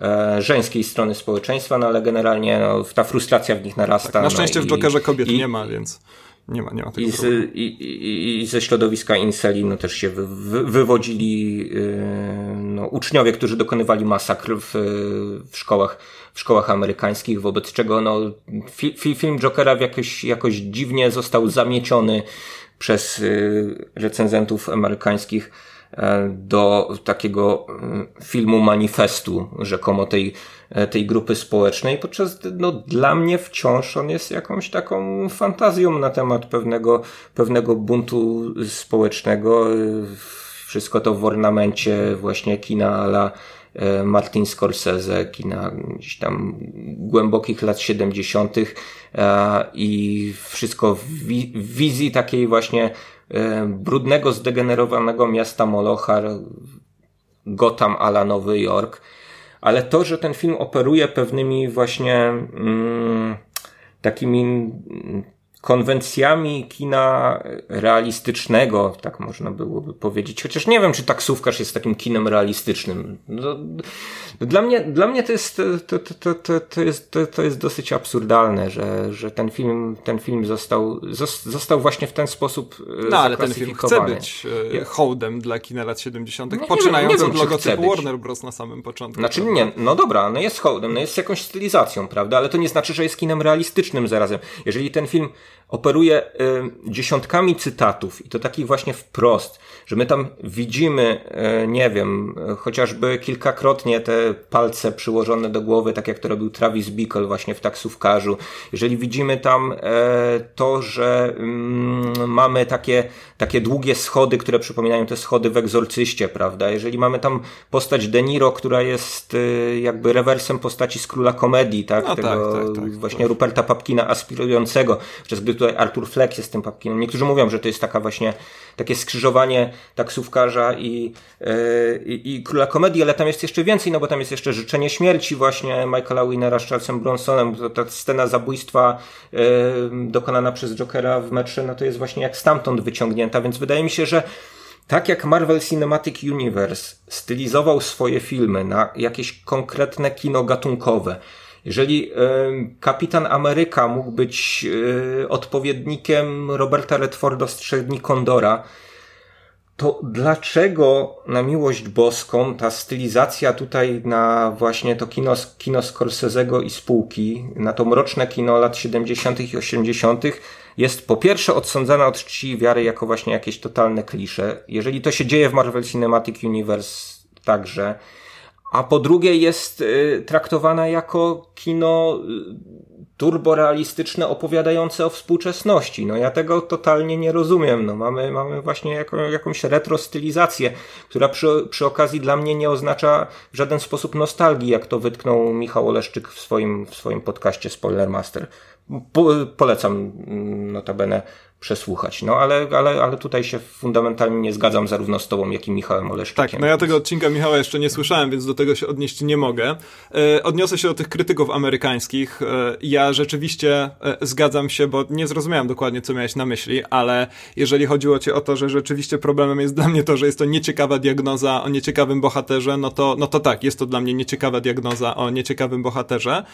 e, żeńskiej strony społeczeństwa, no ale generalnie no, ta frustracja w nich narasta. Tak, na no, szczęście no, w Jokerze kobiet i, nie ma, więc nie ma, nie ma tego i, z, i, i, I ze środowiska Inseli no, też się wy, wy, wywodzili yy, no, uczniowie, którzy dokonywali masakr w, w szkołach w szkołach amerykańskich, wobec czego no, fi, fi, film Jokera w jakoś, jakoś dziwnie został zamieciony przez y, recenzentów amerykańskich e, do takiego y, filmu manifestu rzekomo tej, e, tej grupy społecznej, podczas no, dla mnie wciąż on jest jakąś taką fantazją na temat pewnego, pewnego buntu społecznego. wszystko to w ornamencie właśnie kina ala e, Martin Scorsese, kina gdzieś tam głębokich lat 70. i wszystko w wizji takiej właśnie brudnego, zdegenerowanego miasta Molocha, Gotham ala Nowy Jork. Ale to, że ten film operuje pewnymi właśnie mm, takimi konwencjami kina realistycznego, tak można byłoby powiedzieć. Chociaż nie wiem, czy taksówkarz jest takim kinem realistycznym. No, dla, mnie, dla mnie to jest, to, to, to, to, jest, to, to jest dosyć absurdalne, że, że ten film, ten film został, został właśnie w ten sposób No, ale ten film chce być e, hołdem dla kina lat 70., no, poczynając od logotypu Warner Bros. na samym początku. Znaczy nie, no dobra, no jest hołdem, no jest jakąś stylizacją, prawda, ale to nie znaczy, że jest kinem realistycznym zarazem. Jeżeli ten film operuje y, dziesiątkami cytatów i to takich właśnie wprost, że my tam widzimy, y, nie wiem, chociażby kilkakrotnie te palce przyłożone do głowy, tak jak to robił Travis Bickle właśnie w taksówkarzu. Jeżeli widzimy tam y, to, że mm, mamy takie, takie długie schody, które przypominają te schody w egzorcyście, prawda? Jeżeli mamy tam postać De Niro, która jest y, jakby rewersem postaci z króla komedii, tak? No, Tego tak, tak, tak, właśnie Ruperta Papkina aspirującego, przez gdy tutaj Arthur Fleck jest tym papkinem. Niektórzy mówią, że to jest taka właśnie, takie skrzyżowanie taksówkarza i, yy, i, króla komedii, ale tam jest jeszcze więcej, no bo tam jest jeszcze życzenie śmierci właśnie Michaela Winnera z Charlesem Bronsonem, to ta scena zabójstwa yy, dokonana przez Jokera w metrze, no to jest właśnie jak stamtąd wyciągnięta, więc wydaje mi się, że tak jak Marvel Cinematic Universe stylizował swoje filmy na jakieś konkretne kino gatunkowe, jeżeli Kapitan Ameryka mógł być e, odpowiednikiem Roberta Redforda z Trzech Dni Kondora, to dlaczego na miłość boską ta stylizacja tutaj na właśnie to kino, kino Scorsese'ego i spółki, na to mroczne kino lat 70. i 80. jest po pierwsze odsądzana od czci i wiary jako właśnie jakieś totalne klisze. Jeżeli to się dzieje w Marvel Cinematic Universe także, a po drugie jest y, traktowana jako kino y, turborealistyczne opowiadające o współczesności. No ja tego totalnie nie rozumiem. No mamy, mamy właśnie jakąś retrostylizację, która przy, przy okazji dla mnie nie oznacza w żaden sposób nostalgii, jak to wytknął Michał Oleszczyk w swoim, w swoim podcaście Spoilermaster. Po, polecam mm, notabene przesłuchać. No ale, ale, ale tutaj się fundamentalnie nie zgadzam zarówno z tobą, jak i Michałem Oleszczykiem. Tak, no ja tego odcinka Michała jeszcze nie słyszałem, więc do tego się odnieść nie mogę. E, odniosę się do tych krytyków amerykańskich. E, ja rzeczywiście e, zgadzam się, bo nie zrozumiałem dokładnie, co miałeś na myśli, ale jeżeli chodziło ci o to, że rzeczywiście problemem jest dla mnie to, że jest to nieciekawa diagnoza o nieciekawym bohaterze, no to, no to tak, jest to dla mnie nieciekawa diagnoza o nieciekawym bohaterze.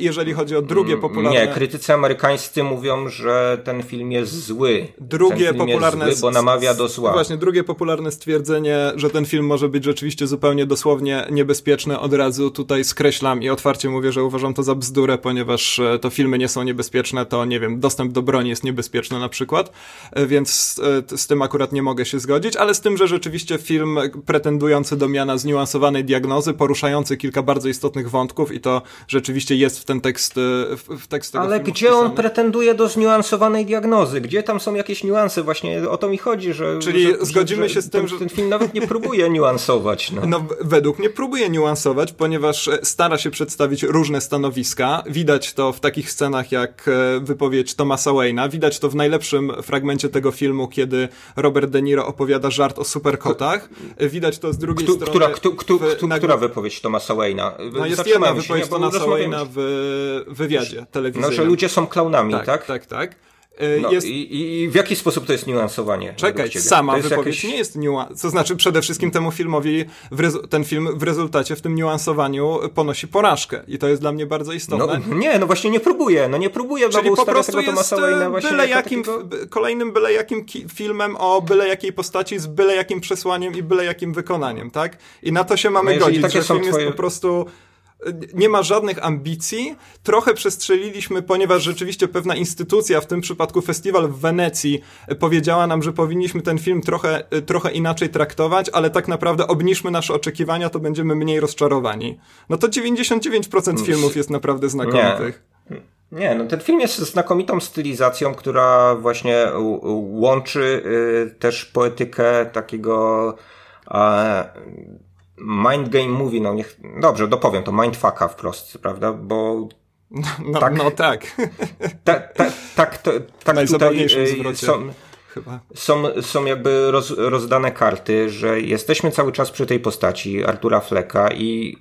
Jeżeli chodzi o drugie mm, popularne... Nie, krytycy amerykańscy mówią, że ten film jest zły. Drugie popularne. Zły, bo namawia do zła. Właśnie, drugie popularne stwierdzenie, że ten film może być rzeczywiście zupełnie dosłownie niebezpieczny, od razu tutaj skreślam i otwarcie mówię, że uważam to za bzdurę, ponieważ e, to filmy nie są niebezpieczne, to nie wiem, dostęp do broni jest niebezpieczny na przykład, e, więc e, z tym akurat nie mogę się zgodzić, ale z tym, że rzeczywiście film pretendujący do miana zniuansowanej diagnozy, poruszający kilka bardzo istotnych wątków i to rzeczywiście jest w ten tekst, w tekst tego Ale gdzie on pretenduje do zniuansowanej diagnozy? Gdzie gdzie tam są jakieś niuanse, właśnie o to mi chodzi, że. Czyli że, zgodzimy że, się z tym, że. Ten film nawet nie próbuje niuansować. No. no, według mnie próbuje niuansować, ponieważ e, stara się przedstawić różne stanowiska. Widać to w takich scenach jak e, wypowiedź Thomasa Wayne'a. Widać to w najlepszym fragmencie tego filmu, kiedy Robert De Niro opowiada żart o superkotach. E, widać to z drugiej strony. Która, kto, kto, kto, na... która wypowiedź Thomasa Wayne'a? No jest jedna wypowiedź Thomasa Wayne'a w wywiadzie telewizyjnym. No, że ludzie są klaunami, tak? Tak, tak. tak. Y, no, jest... i, I w jaki sposób to jest niuansowanie? Czekaj, sama wypowiedź jakieś... nie jest niuans. To znaczy, przede wszystkim temu filmowi, ten film w rezultacie w tym niuansowaniu ponosi porażkę. I to jest dla mnie bardzo istotne. No, nie, no właśnie nie próbuję. No nie próbuję Czyli po prostu jest e, byle jakim, takiego... kolejnym byle jakim filmem o byle jakiej postaci z byle jakim przesłaniem i byle jakim wykonaniem, tak? I na to się mamy no, godzić, że film twoje... jest po prostu nie ma żadnych ambicji. Trochę przestrzeliliśmy, ponieważ rzeczywiście pewna instytucja, w tym przypadku festiwal w Wenecji, powiedziała nam, że powinniśmy ten film trochę, trochę inaczej traktować, ale tak naprawdę obniżmy nasze oczekiwania, to będziemy mniej rozczarowani. No to 99% filmów jest naprawdę znakomitych. Nie. Nie, no ten film jest znakomitą stylizacją, która właśnie łączy y, też poetykę takiego Mind Game Movie, no niech, dobrze, dopowiem to, mindfucka wprost, prawda, bo no tak. No tak. Tak, tak, tak, to, tak tutaj y, są, są, są jakby roz, rozdane karty, że jesteśmy cały czas przy tej postaci Artura Fleka i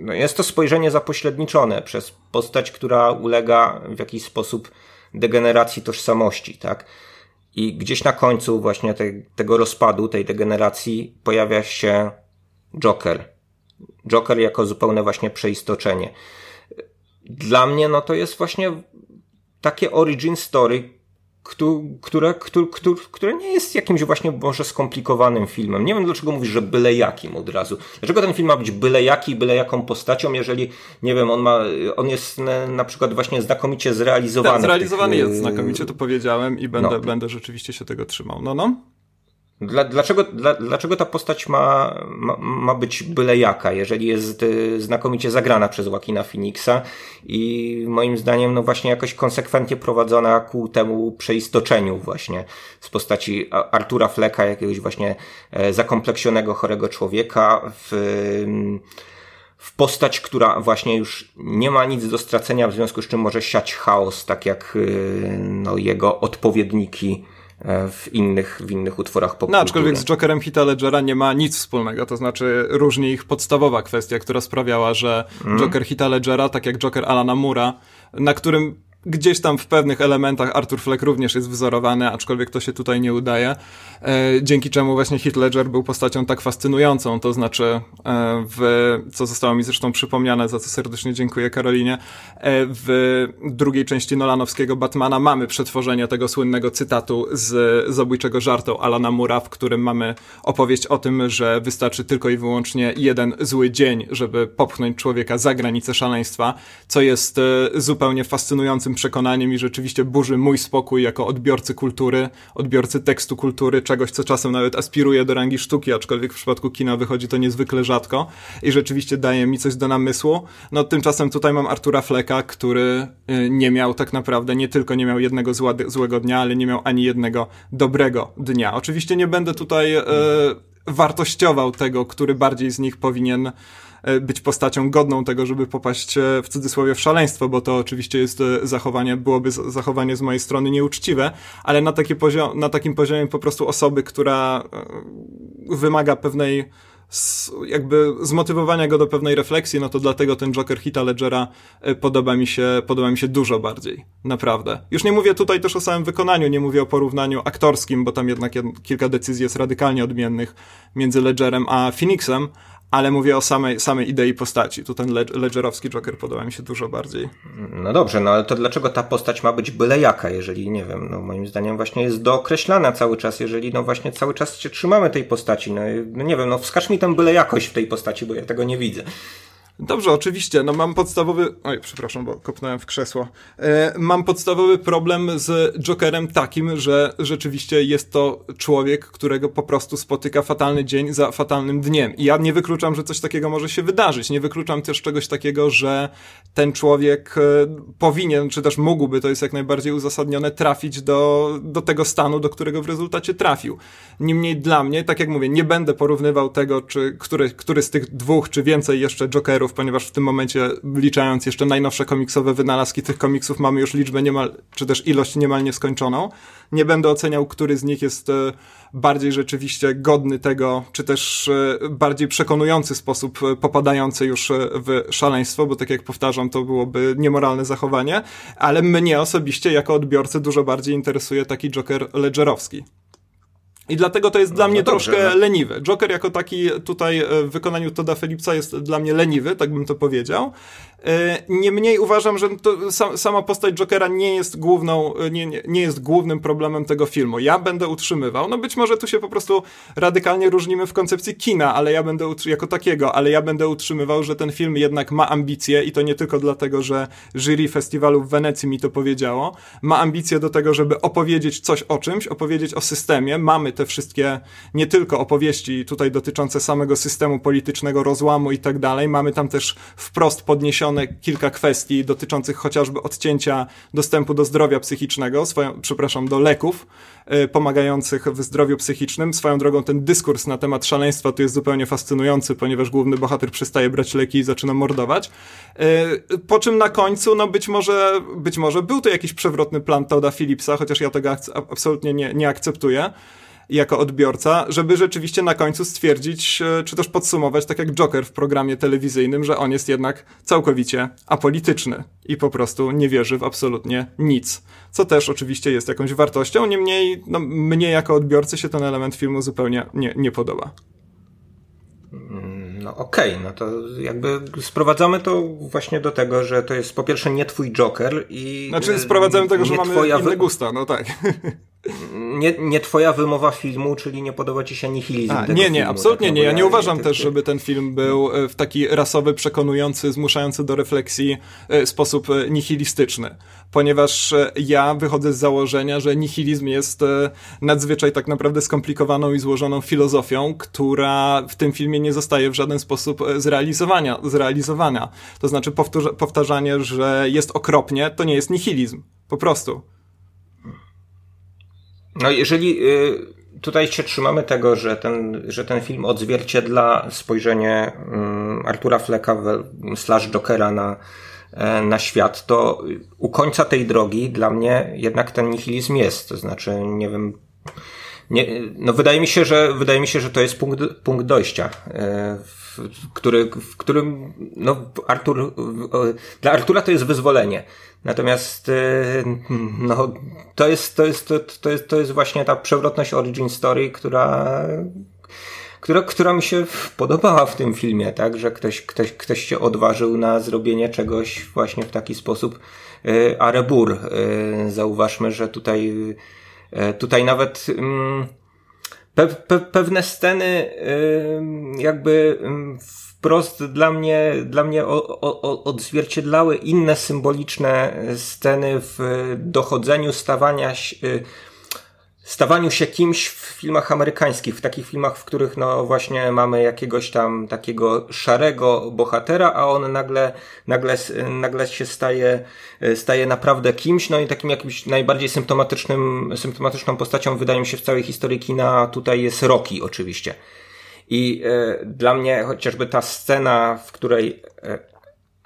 no jest to spojrzenie zapośredniczone przez postać, która ulega w jakiś sposób degeneracji tożsamości, tak? I gdzieś na końcu właśnie te, tego rozpadu, tej degeneracji pojawia się Joker. Joker jako zupełne właśnie przeistoczenie. Dla mnie no to jest właśnie takie origin story, które, które, które nie jest jakimś właśnie może skomplikowanym filmem. Nie wiem dlaczego mówisz, że byle jakim od razu. Dlaczego ten film ma być byle jaki, byle jaką postacią, jeżeli, nie wiem, on ma, on jest na przykład właśnie znakomicie zrealizowany. Tak, zrealizowany tych, jest znakomicie, to powiedziałem i będę, no. będę rzeczywiście się tego trzymał. No, no. Dla, dlaczego, dla, dlaczego ta postać ma, ma, ma być byle jaka, jeżeli jest y, znakomicie zagrana przez Joaquina Phoenixa i moim zdaniem no właśnie jakoś konsekwentnie prowadzona ku temu przeistoczeniu właśnie z postaci Artura Fleka, jakiegoś właśnie e, zakompleksionego, chorego człowieka w, w postać, która właśnie już nie ma nic do stracenia, w związku z czym może siać chaos, tak jak y, no, jego odpowiedniki w innych, w innych utworach popkultury. No, aczkolwiek z Jokerem Hita Ledgera nie ma nic wspólnego, to znaczy różni ich podstawowa kwestia, która sprawiała, że mm. Joker Hita Ledgera, tak jak Joker Alana Mura, na którym Gdzieś tam w pewnych elementach Arthur Fleck również jest wzorowany, aczkolwiek to się tutaj nie udaje. E, dzięki czemu właśnie Heath Ledger był postacią tak fascynującą, to znaczy e, w, co zostało mi zresztą przypomniane, za co serdecznie dziękuję Karolinie, e, w drugiej części Nolanowskiego Batmana mamy przetworzenie tego słynnego cytatu z zabójczego żartu Alana Mura, w którym mamy opowieść o tym, że wystarczy tylko i wyłącznie jeden zły dzień, żeby popchnąć człowieka za granicę szaleństwa, co jest zupełnie fascynującym przekonaniem i rzeczywiście burzy mój spokój jako odbiorcy kultury, odbiorcy tekstu kultury, czegoś, co czasem nawet aspiruje do rangi sztuki, aczkolwiek w przypadku kina wychodzi to niezwykle rzadko i rzeczywiście daje mi coś do namysłu. No tymczasem tutaj mam Artura Fleka, który y, nie miał tak naprawdę, nie tylko nie miał jednego zła, złego dnia, ale nie miał ani jednego dobrego dnia. Oczywiście nie będę tutaj e, wartościował tego, który bardziej z nich powinien być postacią godną tego, żeby popaść e, w cudzysłowie w szaleństwo, bo to oczywiście jest e, zachowanie, byłoby zachowanie z mojej strony nieuczciwe, ale na, taki poziom, na takim poziomie po prostu osoby, która wymaga pewnej jakby zmotywowania go do pewnej refleksji, no to dlatego ten Joker Hita Ledgera podoba mi się, podoba mi się dużo bardziej. Naprawdę. Już nie mówię tutaj też o samym wykonaniu, nie mówię o porównaniu aktorskim, bo tam jednak kilka decyzji jest radykalnie odmiennych między Ledgerem a Phoenixem, ale mówię o samej, samej idei postaci. Tu ten ledgerowski Joker podoba mi się dużo bardziej. No dobrze, no ale to dlaczego ta postać ma być byle jaka, jeżeli, nie wiem, no moim zdaniem właśnie jest dookreślana cały czas, jeżeli no właśnie cały czas się trzymamy tej postaci, no, no nie wiem, no wskaż mi tam byle jakość w tej postaci, bo ja tego nie widzę. Dobrze, oczywiście. No mam podstawowy. Oj, przepraszam, bo kopnąłem w krzesło. E, mam podstawowy problem z Jokerem takim, że rzeczywiście jest to człowiek, którego po prostu spotyka fatalny dzień za fatalnym dniem. I ja nie wykluczam, że coś takiego może się wydarzyć. Nie wykluczam też czegoś takiego, że ten człowiek e, powinien, czy też mógłby, to jest jak najbardziej uzasadnione, trafić do, do tego stanu, do którego w rezultacie trafił. Niemniej dla mnie, tak jak mówię, nie będę porównywał tego, czy który, który z tych dwóch, czy więcej jeszcze Jokerów ponieważ w tym momencie, liczając jeszcze najnowsze komiksowe wynalazki tych komiksów, mamy już liczbę niemal, czy też ilość niemal nieskończoną. Nie będę oceniał, który z nich jest e, bardziej rzeczywiście godny tego, czy też e, bardziej przekonujący sposób e, popadający już w szaleństwo, bo tak jak powtarzam, to byłoby niemoralne zachowanie, ale mnie osobiście jako odbiorcę dużo bardziej interesuje taki Joker ledgerowski. I dlatego to jest no, dla mnie no dobrze, troszkę no. leniwy. Joker jako taki tutaj w wykonaniu Toda Phillipsa jest dla mnie leniwy, tak bym to powiedział. E, niemniej uważam, że sama postać Jokera nie jest główną, e, nie, nie, jest głównym problemem tego filmu. Ja będę utrzymywał, no być może tu się po prostu radykalnie różnimy w koncepcji kina, ale ja będę jako takiego, ale ja będę utrzymywał, że ten film jednak ma ambicje i to nie tylko dlatego, że jury festiwalu w Wenecji mi to powiedziało, ma ambicje do tego, żeby opowiedzieć coś o czymś, opowiedzieć o systemie. Mamy te wszystkie nie tylko opowieści tutaj dotyczące samego systemu politycznego, rozłamu i tak dalej, mamy tam też wprost podniesione kilka kwestii dotyczących chociażby odcięcia dostępu do zdrowia psychicznego, swoją, przepraszam, do leków y, pomagających w zdrowiu psychicznym. Swoją drogą ten dyskurs na temat szaleństwa tu jest zupełnie fascynujący, ponieważ główny bohater przestaje brać leki i zaczyna mordować. Y, po czym na końcu, no być może, być może był to jakiś przewrotny plan Toda Phillipsa, chociaż ja tego absolutnie nie, nie akceptuję jako odbiorca, żeby rzeczywiście na końcu stwierdzić, e, czy też podsumować, tak jak Joker w programie telewizyjnym, że on jest jednak całkowicie apolityczny i po prostu nie wierzy w absolutnie nic. Co też oczywiście jest jakąś wartością, niemniej no, mnie jako odbiorcy się ten element filmu zupełnie nie, nie podoba. No okej, okay, no to jakby sprowadzamy to właśnie do tego, że to jest po pierwsze nie twój Joker i... Znaczy sprowadzamy do tego, że mamy twoja inne gusta, no tak. Nie, nie twoja wymowa filmu, czyli nie podoba ci się nihilizm A, Nie, nie, filmu, absolutnie tak, nie. Ja nie uważam też, żeby ten film był e, w taki rasowy, przekonujący, zmuszający do refleksji e, sposób e, nihilistyczny. Ponieważ ja wychodzę z założenia, że nihilizm jest nadzwyczaj tak naprawdę skomplikowaną i złożoną filozofią, która w tym filmie nie zostaje w żaden sposób zrealizowania, zrealizowana. To znaczy powtarzanie, że jest okropnie, to nie jest nihilizm. Po prostu. No jeżeli y, tutaj się trzymamy tego, że ten, że ten film odzwierciedla spojrzenie mm, Artura Flecka slash Jokera na, e, na świat, to u końca tej drogi dla mnie jednak ten nihilizm jest. To znaczy, nie wiem, nie, no wydaje mi się, że wydaje mi się, że to jest punkt, punkt dojścia, e, w, który, w którym no Artur, dla Artura to jest wyzwolenie. Natomiast y, no, to, jest, to, jest, to, to, jest, to jest właśnie ta przewrotność origin story, która, która, która mi się podobała w tym filmie, tak, że ktoś, ktoś, ktoś się odważył na zrobienie czegoś właśnie w taki sposób. Y, Arebur, y, zauważmy, że tutaj, tutaj nawet mm, pe, pe, pewne sceny jakby w wprost dla mnie, dla mnie o, o, odzwierciedlały inne symboliczne sceny w dochodzeniu stawania się, stawaniu się kimś w filmach amerykańskich, w takich filmach, w których no właśnie mamy jakiegoś tam takiego szarego bohatera, a on nagle, nagle, nagle się staje, staje naprawdę kimś, no i takim jakimś najbardziej symptomatycznym, symptomatyczną postacią wydaje mi się w całej historii kina tutaj jest Rocky oczywiście. I e, dla mnie chociażby ta scena, w której e,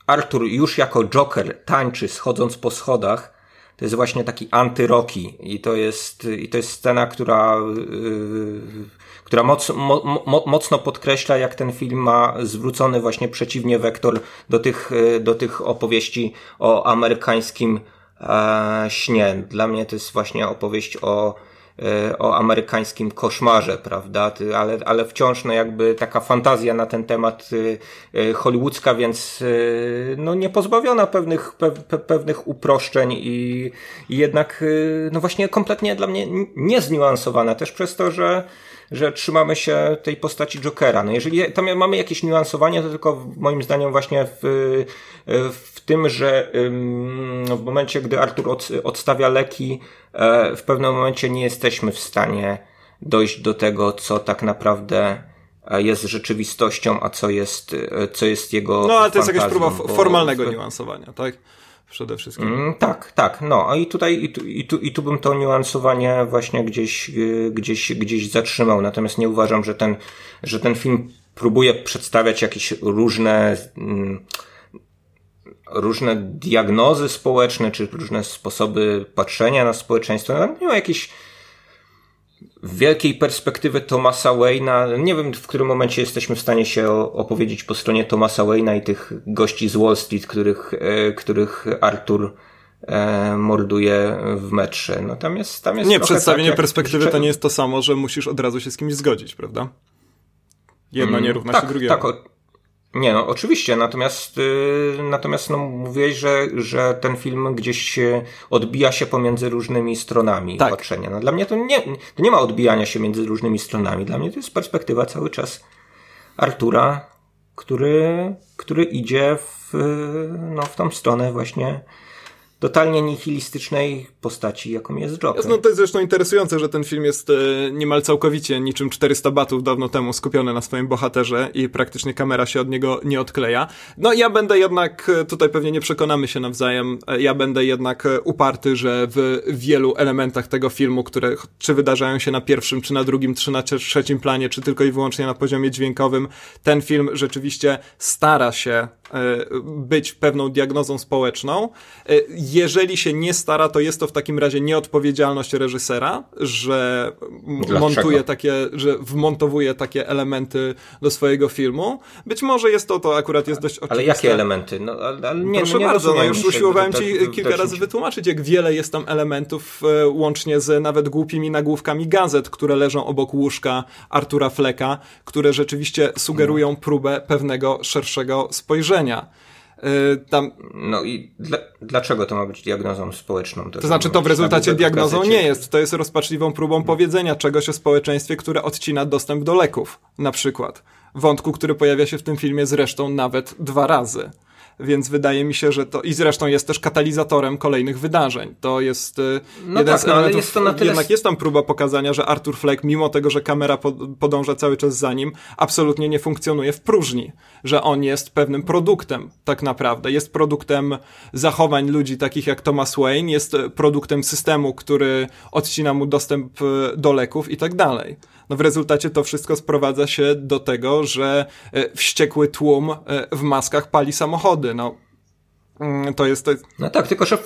Arthur już jako Joker tańczy schodząc po schodach, to jest właśnie taki antyroki i to jest, i to jest scena, która, yy, która moc, mo, mo, mocno podkreśla, jak ten film ma zwrócony właśnie przeciwnie wektor do tych, do tych opowieści o amerykańskim e, śnie. Dla mnie to jest właśnie opowieść o, o amerykańskim koszmarze, prawda? Ale, ale wciąż no jakby taka fantazja na ten temat e, e, hollywoodzka, więc no nie pozbawiona pewnych, pe, pe, pewnych uproszczeń i, i jednak no właśnie kompletnie dla mnie niezniuansowana też przez to, że że trzymamy się tej postaci Jokera. No jeżeli tam mamy jakieś niuansowanie, to tylko moim zdaniem właśnie w, w tym, że w momencie, gdy Artur od, odstawia leki, e, w pewnym momencie nie jesteśmy w stanie dojść do tego, co tak naprawdę e, jest rzeczywistością, a co jest, e, co jest jego. No, ale to jest jakaś próba formalnego niuansowania, tak? Przede wszystkim. Mm, tak, tak. No i tutaj i tu, i, tu, i tu bym to niuansowanie właśnie gdzieś, y, gdzieś, gdzieś zatrzymał. Natomiast nie uważam, że ten, że ten film próbuje przedstawiać jakieś różne mm, różne diagnozy społeczne, czy różne sposoby patrzenia na społeczeństwo. No, nie ma jakichś wielkiej perspektywy Thomasa Wayne'a. Nie wiem, w którym momencie jesteśmy w stanie się opowiedzieć po stronie Thomasa Wayne'a i tych gości z Wall Street, których, e, których Arthur e, morduje w metrze. No tam jest, tam jest Nie, przedstawienie tak, perspektywy to nie jest to samo, że musisz od razu się z kimś zgodzić, prawda? Jedno nie równa tak, się drugiemu. Tak, nie, no oczywiście, natomiast yy, natomiast no, mówiłeś, że, że ten film gdzieś odbija się pomiędzy różnymi stronami tak. patrzenia. No, dla mnie to nie, to nie ma odbijania się między różnymi stronami. Dla mnie to jest perspektywa cały czas Artura, który, który idzie w, no, w tą stronę właśnie totalnie nihilistycznej postaci, jaką jest Joker. No to jest zresztą interesujące, że ten film jest e, niemal całkowicie niczym 400 batów dawno temu skupiony na swoim bohaterze i praktycznie kamera się od niego nie odkleja. No ja będę jednak, e, tutaj pewnie nie przekonamy się nawzajem, e, ja będę jednak uparty, że w wielu elementach tego filmu, które czy wydarzają się na pierwszym, czy na drugim, czy na trzecim planie, czy tylko i wyłącznie na poziomie dźwiękowym, ten film rzeczywiście stara się być pewną diagnozą społeczną jeżeli się nie stara, to jest to w takim razie nieodpowiedzialność reżysera, że Dlaczego? montuje takie, że wmontowuje takie elementy do swojego filmu. Być może jest to, to akurat jest dość oczywiste. Ale jakie elementy? No, ale nie, Proszę no nie bardzo, no już usiłowałem ci kilka razy wytłumaczyć, jak wiele jest tam elementów, e, łącznie z nawet głupimi nagłówkami gazet, które leżą obok łóżka Artura Fleka, które rzeczywiście sugerują no. próbę pewnego szerszego spojrzenia. Y, tam... No i dla, dlaczego to ma być diagnozą społeczną? To, to znaczy to w rezultacie diagnozą nie jest. To jest rozpaczliwą próbą powiedzenia czegoś o społeczeństwie, które odcina dostęp do leków, na przykład. Wątku, który pojawia się w tym filmie zresztą nawet dwa razy więc wydaje mi się, że to i zresztą jest też katalizatorem kolejnych wydarzeń. To jest y, no jeden tak, z elementów, no, jest to na tyle... jednak jest tam próba pokazania, że Arthur Fleck, mimo tego, że kamera podąża cały czas za nim, absolutnie nie funkcjonuje w próżni, że on jest pewnym produktem tak naprawdę, jest produktem zachowań ludzi takich jak Thomas Wayne, jest produktem systemu, który odcina mu dostęp y, do leków i tak dalej no w rezultacie to wszystko sprowadza się do tego, że e, wściekły tłum e, w maskach pali samochody. No, mm, to jest, to. No tak, tylko że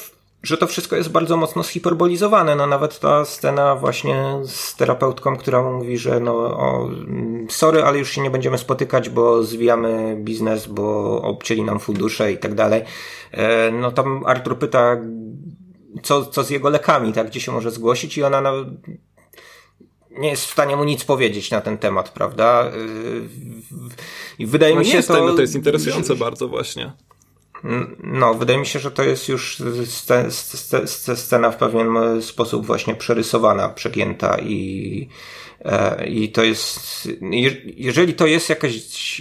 że to wszystko jest bardzo mocno zhiperbolizowane. No nawet ta scena właśnie z terapeutką, która mówi, że no o, sorry, ale już się nie będziemy spotykać, bo zwijamy biznes, bo obcięli nam fundusze i tak dalej. E, no tam Artur pyta, co, co z jego lekami, tak, gdzie się może zgłosić i ona no, nie jest w stanie mu nic powiedzieć na ten temat, prawda? I wydaje no mi się to... No to jest interesujące że, bardzo właśnie. No, wydaje mi się, że to jest już scena w pewien sposób właśnie przerysowana, przegięta i, e, i to jest, jeżeli to jest jakaś,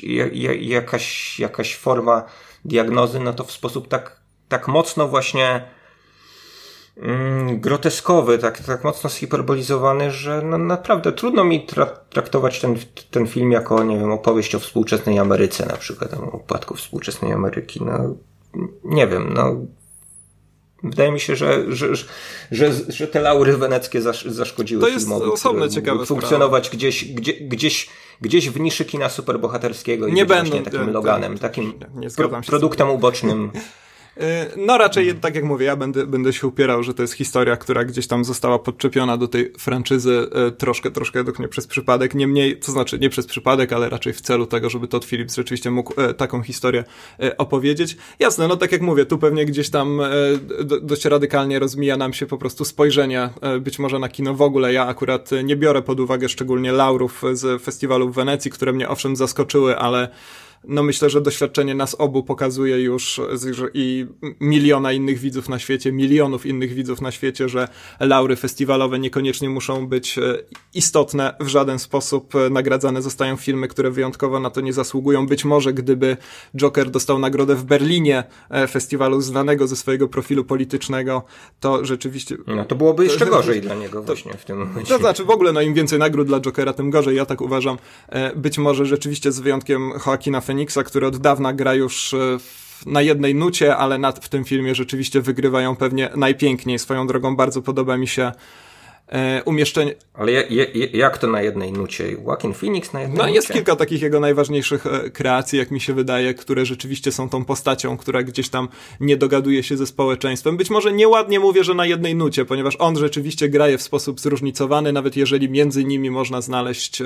jakaś, jakaś forma diagnozy, no to w sposób tak, tak mocno właśnie groteskowy, tak, tak mocno zhiperbolizowany, że no, naprawdę trudno mi tra traktować ten, ten film jako, nie wiem, opowieść o współczesnej Ameryce na przykład, o upadku współczesnej Ameryki. No, nie wiem, no Wydaje mi się, że, że, że, że te laury weneckie zasz, zaszkodziły to jest filmowi, osobne ciekawe funkcjonować gdzieś, gdzie, gdzieś, gdzieś w niszy kina superbohaterskiego i nie będą takim Loganem, takim produktem ubocznym no raczej, tak jak mówię, ja będę, będę się upierał, że to jest historia, która gdzieś tam została podczepiona do tej franczyzy y, troszkę, troszkę według mnie przez przypadek. Niemniej, to znaczy nie przez przypadek, ale raczej w celu tego, żeby Todd Phillips rzeczywiście mógł y, taką historię opowiedzieć. Jasne, no tak jak mówię, tu pewnie gdzieś tam dość radykalnie rozmija nam się po prostu spojrzenie być może na kino w ogóle. Ja akurat nie biorę pod uwagę szczególnie laurów z festiwalu w Wenecji, które mnie owszem zaskoczyły, ale no myślę, że doświadczenie nas obu pokazuje już i miliona innych widzów na świecie, milionów innych widzów na świecie, że laury festiwalowe niekoniecznie muszą być e, istotne w żaden sposób. E, nagradzane zostają filmy, które wyjątkowo na to nie zasługują. Być może gdyby Joker dostał nagrodę w Berlinie, e, festiwalu znanego ze swojego profilu politycznego, to rzeczywiście... No to byłoby jeszcze gorzej dla niego właśnie w tym momencie. To znaczy w ogóle, no im więcej nagród dla Jokera, tym gorzej, ja tak uważam. Być może rzeczywiście z wyjątkiem Joaquina Feniksa, który od dawna gra już e, na jednej nucie, ale w tym filmie rzeczywiście wygrywają pewnie najpiękniej. Swoją drogą bardzo podoba mi się e, umieszczenie. Ale je, je, jak to na jednej nucie? Joaquin Phoenix na jednej no, nucie? Jest kilka takich jego najważniejszych e, kreacji, jak mi się wydaje, które rzeczywiście są tą postacią, która gdzieś tam nie dogaduje się ze społeczeństwem. Być może nieładnie mówię, że na jednej nucie, ponieważ on rzeczywiście graje w sposób zróżnicowany, nawet jeżeli między nimi można znaleźć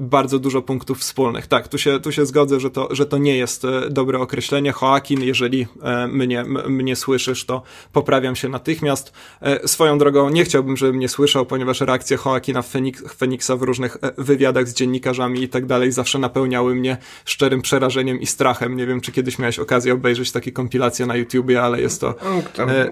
bardzo dużo punktów wspólnych. Tak, tu się, tu się zgodzę, że to, że to nie jest e, dobre określenie. Joaquin, jeżeli e, mnie, mnie słyszysz, to poprawiam się natychmiast. E, swoją drogą nie chciałbym, żeby mnie słyszał, ponieważ reakcje Joaquina Feniksa w różnych wywiadach z dziennikarzami i tak dalej zawsze napełniały mnie szczerym przerażeniem i strachem. Nie wiem, czy kiedyś miałeś okazję obejrzeć takie kompilacje na YouTubie, ale jest to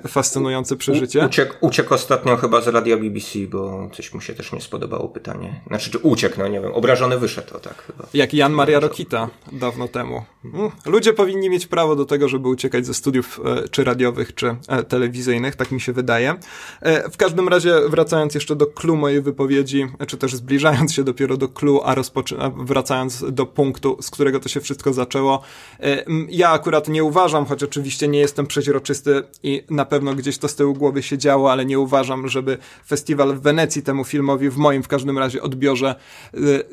fascynujące przeżycie. Uciekł, uciekł ostatnio chyba z radia BBC, bo coś mu się też nie spodobało pytanie. Znaczy, czy uciekł, no nie wiem, obraził przerażony wyszedł, tak. Jak Jan Maria Rokita dawno temu. Mm, ludzie powinni mieć prawo do tego, żeby uciekać ze studiów e, czy radiowych, czy e, telewizyjnych, tak mi się wydaje. E, w każdym razie, wracając jeszcze do clue mojej wypowiedzi, czy też zbliżając się dopiero do clue, a, a wracając do punktu, z którego to się wszystko zaczęło, ja akurat nie uważam, choć oczywiście nie jestem przeźroczysty i na pewno gdzieś to z tyłu głowy się działo, ale nie uważam, żeby festiwal w Wenecji temu filmowi, w moim w każdym razie odbiorze,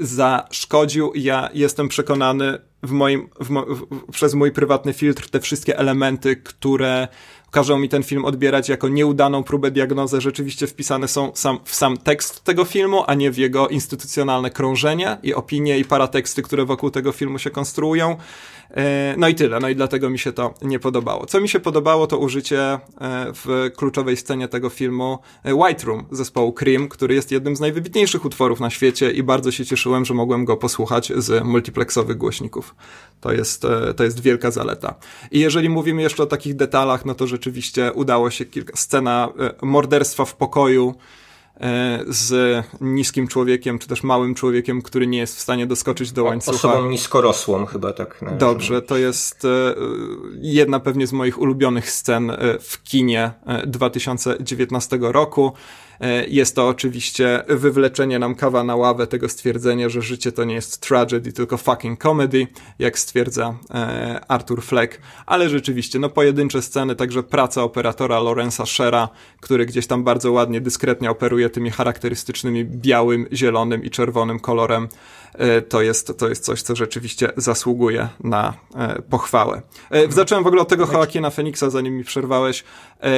zaszkodził. Ja jestem przekonany w moim, w w, przez mój prywatny filtr te wszystkie elementy, które każą mi ten film odbierać jako nieudaną próbę diagnozy, rzeczywiście wpisane są sam, w sam tekst tego filmu, a nie w jego instytucjonalne krążenie i opinie i parateksty, które wokół tego filmu się konstruują. E, no i tyle, no i dlatego mi się to nie podobało. Co mi się podobało, to użycie e, w kluczowej scenie tego filmu e, White Room zespołu Cream, który jest jednym z najwybitniejszych utworów na świecie i bardzo się cieszyłem, że mogłem go posłuchać z multiplexowych głośników. To jest, to jest wielka zaleta. I jeżeli mówimy jeszcze o takich detalach, no to rzeczywiście udało się kilka, scena morderstwa w pokoju, z niskim człowiekiem, czy też małym człowiekiem, który nie jest w stanie doskoczyć do łańcucha. Osobą niskorosłą chyba tak. Dobrze, to jest e, jedna pewnie z moich ulubionych scen e, w kinie 2019 roku. E, jest to oczywiście wywleczenie nam kawa na ławę tego stwierdzenia, że życie to nie jest tragedy, tylko fucking comedy, jak stwierdza e, Arthur Fleck, ale rzeczywiście, no pojedyncze sceny, także praca operatora Lorenza Shera, który gdzieś tam bardzo ładnie, dyskretnie operuje tymi charakterystycznymi białym, zielonym i czerwonym kolorem to jest, to jest coś, co rzeczywiście zasługuje na e, pochwałę. E, zacząłem w ogóle od tego Joaquina Feniksa, zanim mi przerwałeś.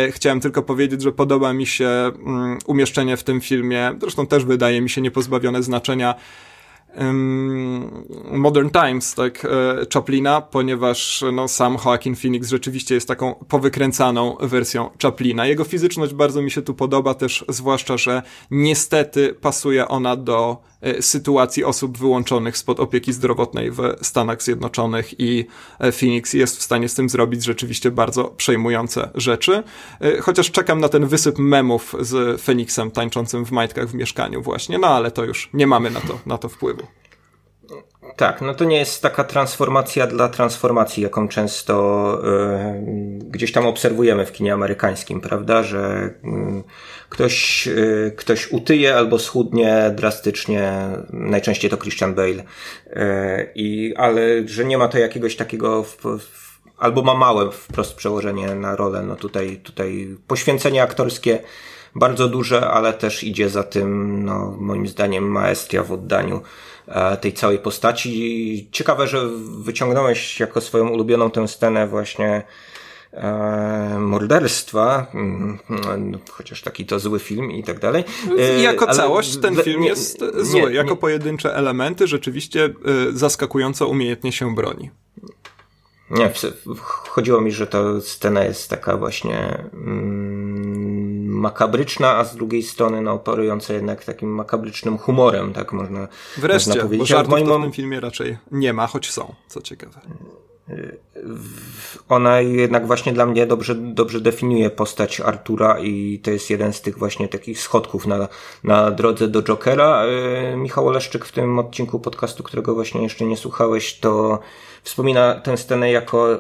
Chciałem tylko powiedzieć, że podoba mi się mm, umieszczenie w tym filmie, zresztą też wydaje mi się niepozbawione znaczenia, Modern Times, tak, Chaplina, ponieważ no, sam Joaquin Phoenix rzeczywiście jest taką powykręcaną wersją Chaplina. Jego fizyczność bardzo mi się tu podoba też, zwłaszcza, że niestety pasuje ona do E, sytuacji osób wyłączonych spod opieki zdrowotnej w Stanach Zjednoczonych i e, Phoenix jest w stanie z tym zrobić rzeczywiście bardzo przejmujące rzeczy. E, chociaż czekam na ten wysyp memów z Phoenixem tańczącym w majtkach w mieszkaniu właśnie, no ale to już nie mamy na to, na to wpływu. Tak, no to nie jest taka transformacja dla transformacji, jaką często y, gdzieś tam obserwujemy w kinie amerykańskim, prawda? Że y, ktoś, y, ktoś utyje albo schudnie drastycznie, najczęściej to Christian Bale, i, ale że nie ma to jakiegoś takiego w, w, albo ma małe wprost przełożenie na rolę. No tutaj, tutaj poświęcenie aktorskie bardzo duże, ale też idzie za tym, no, moim zdaniem, maestria w oddaniu E, tej całej postaci. Ciekawe, że wyciągnąłeś jako swoją ulubioną tę scenę właśnie e, morderstwa, mm, no, chociaż taki to zły film i tak dalej. E, jako Ale całość ten film nie, jest zły. Nie, jako nie. pojedyncze elementy rzeczywiście zaskakująco umiejętnie się broni. Nie, chodziło mi, że ta scena jest taka właśnie mm, makabryczna, a z drugiej strony no, operująca jednak takim makabrycznym humorem, tak można, Wreszcie, można powiedzieć. bo żartów moim... w tym filmie raczej nie ma, choć są, co ciekawe. Ona jednak właśnie dla mnie dobrze, dobrze definiuje postać Artura i to jest jeden z tych właśnie takich schodków na, na drodze do Jokera. E, Michał Oleszczyk w tym odcinku podcastu, którego właśnie jeszcze nie słuchałeś, to wspomina tę scenę jako e,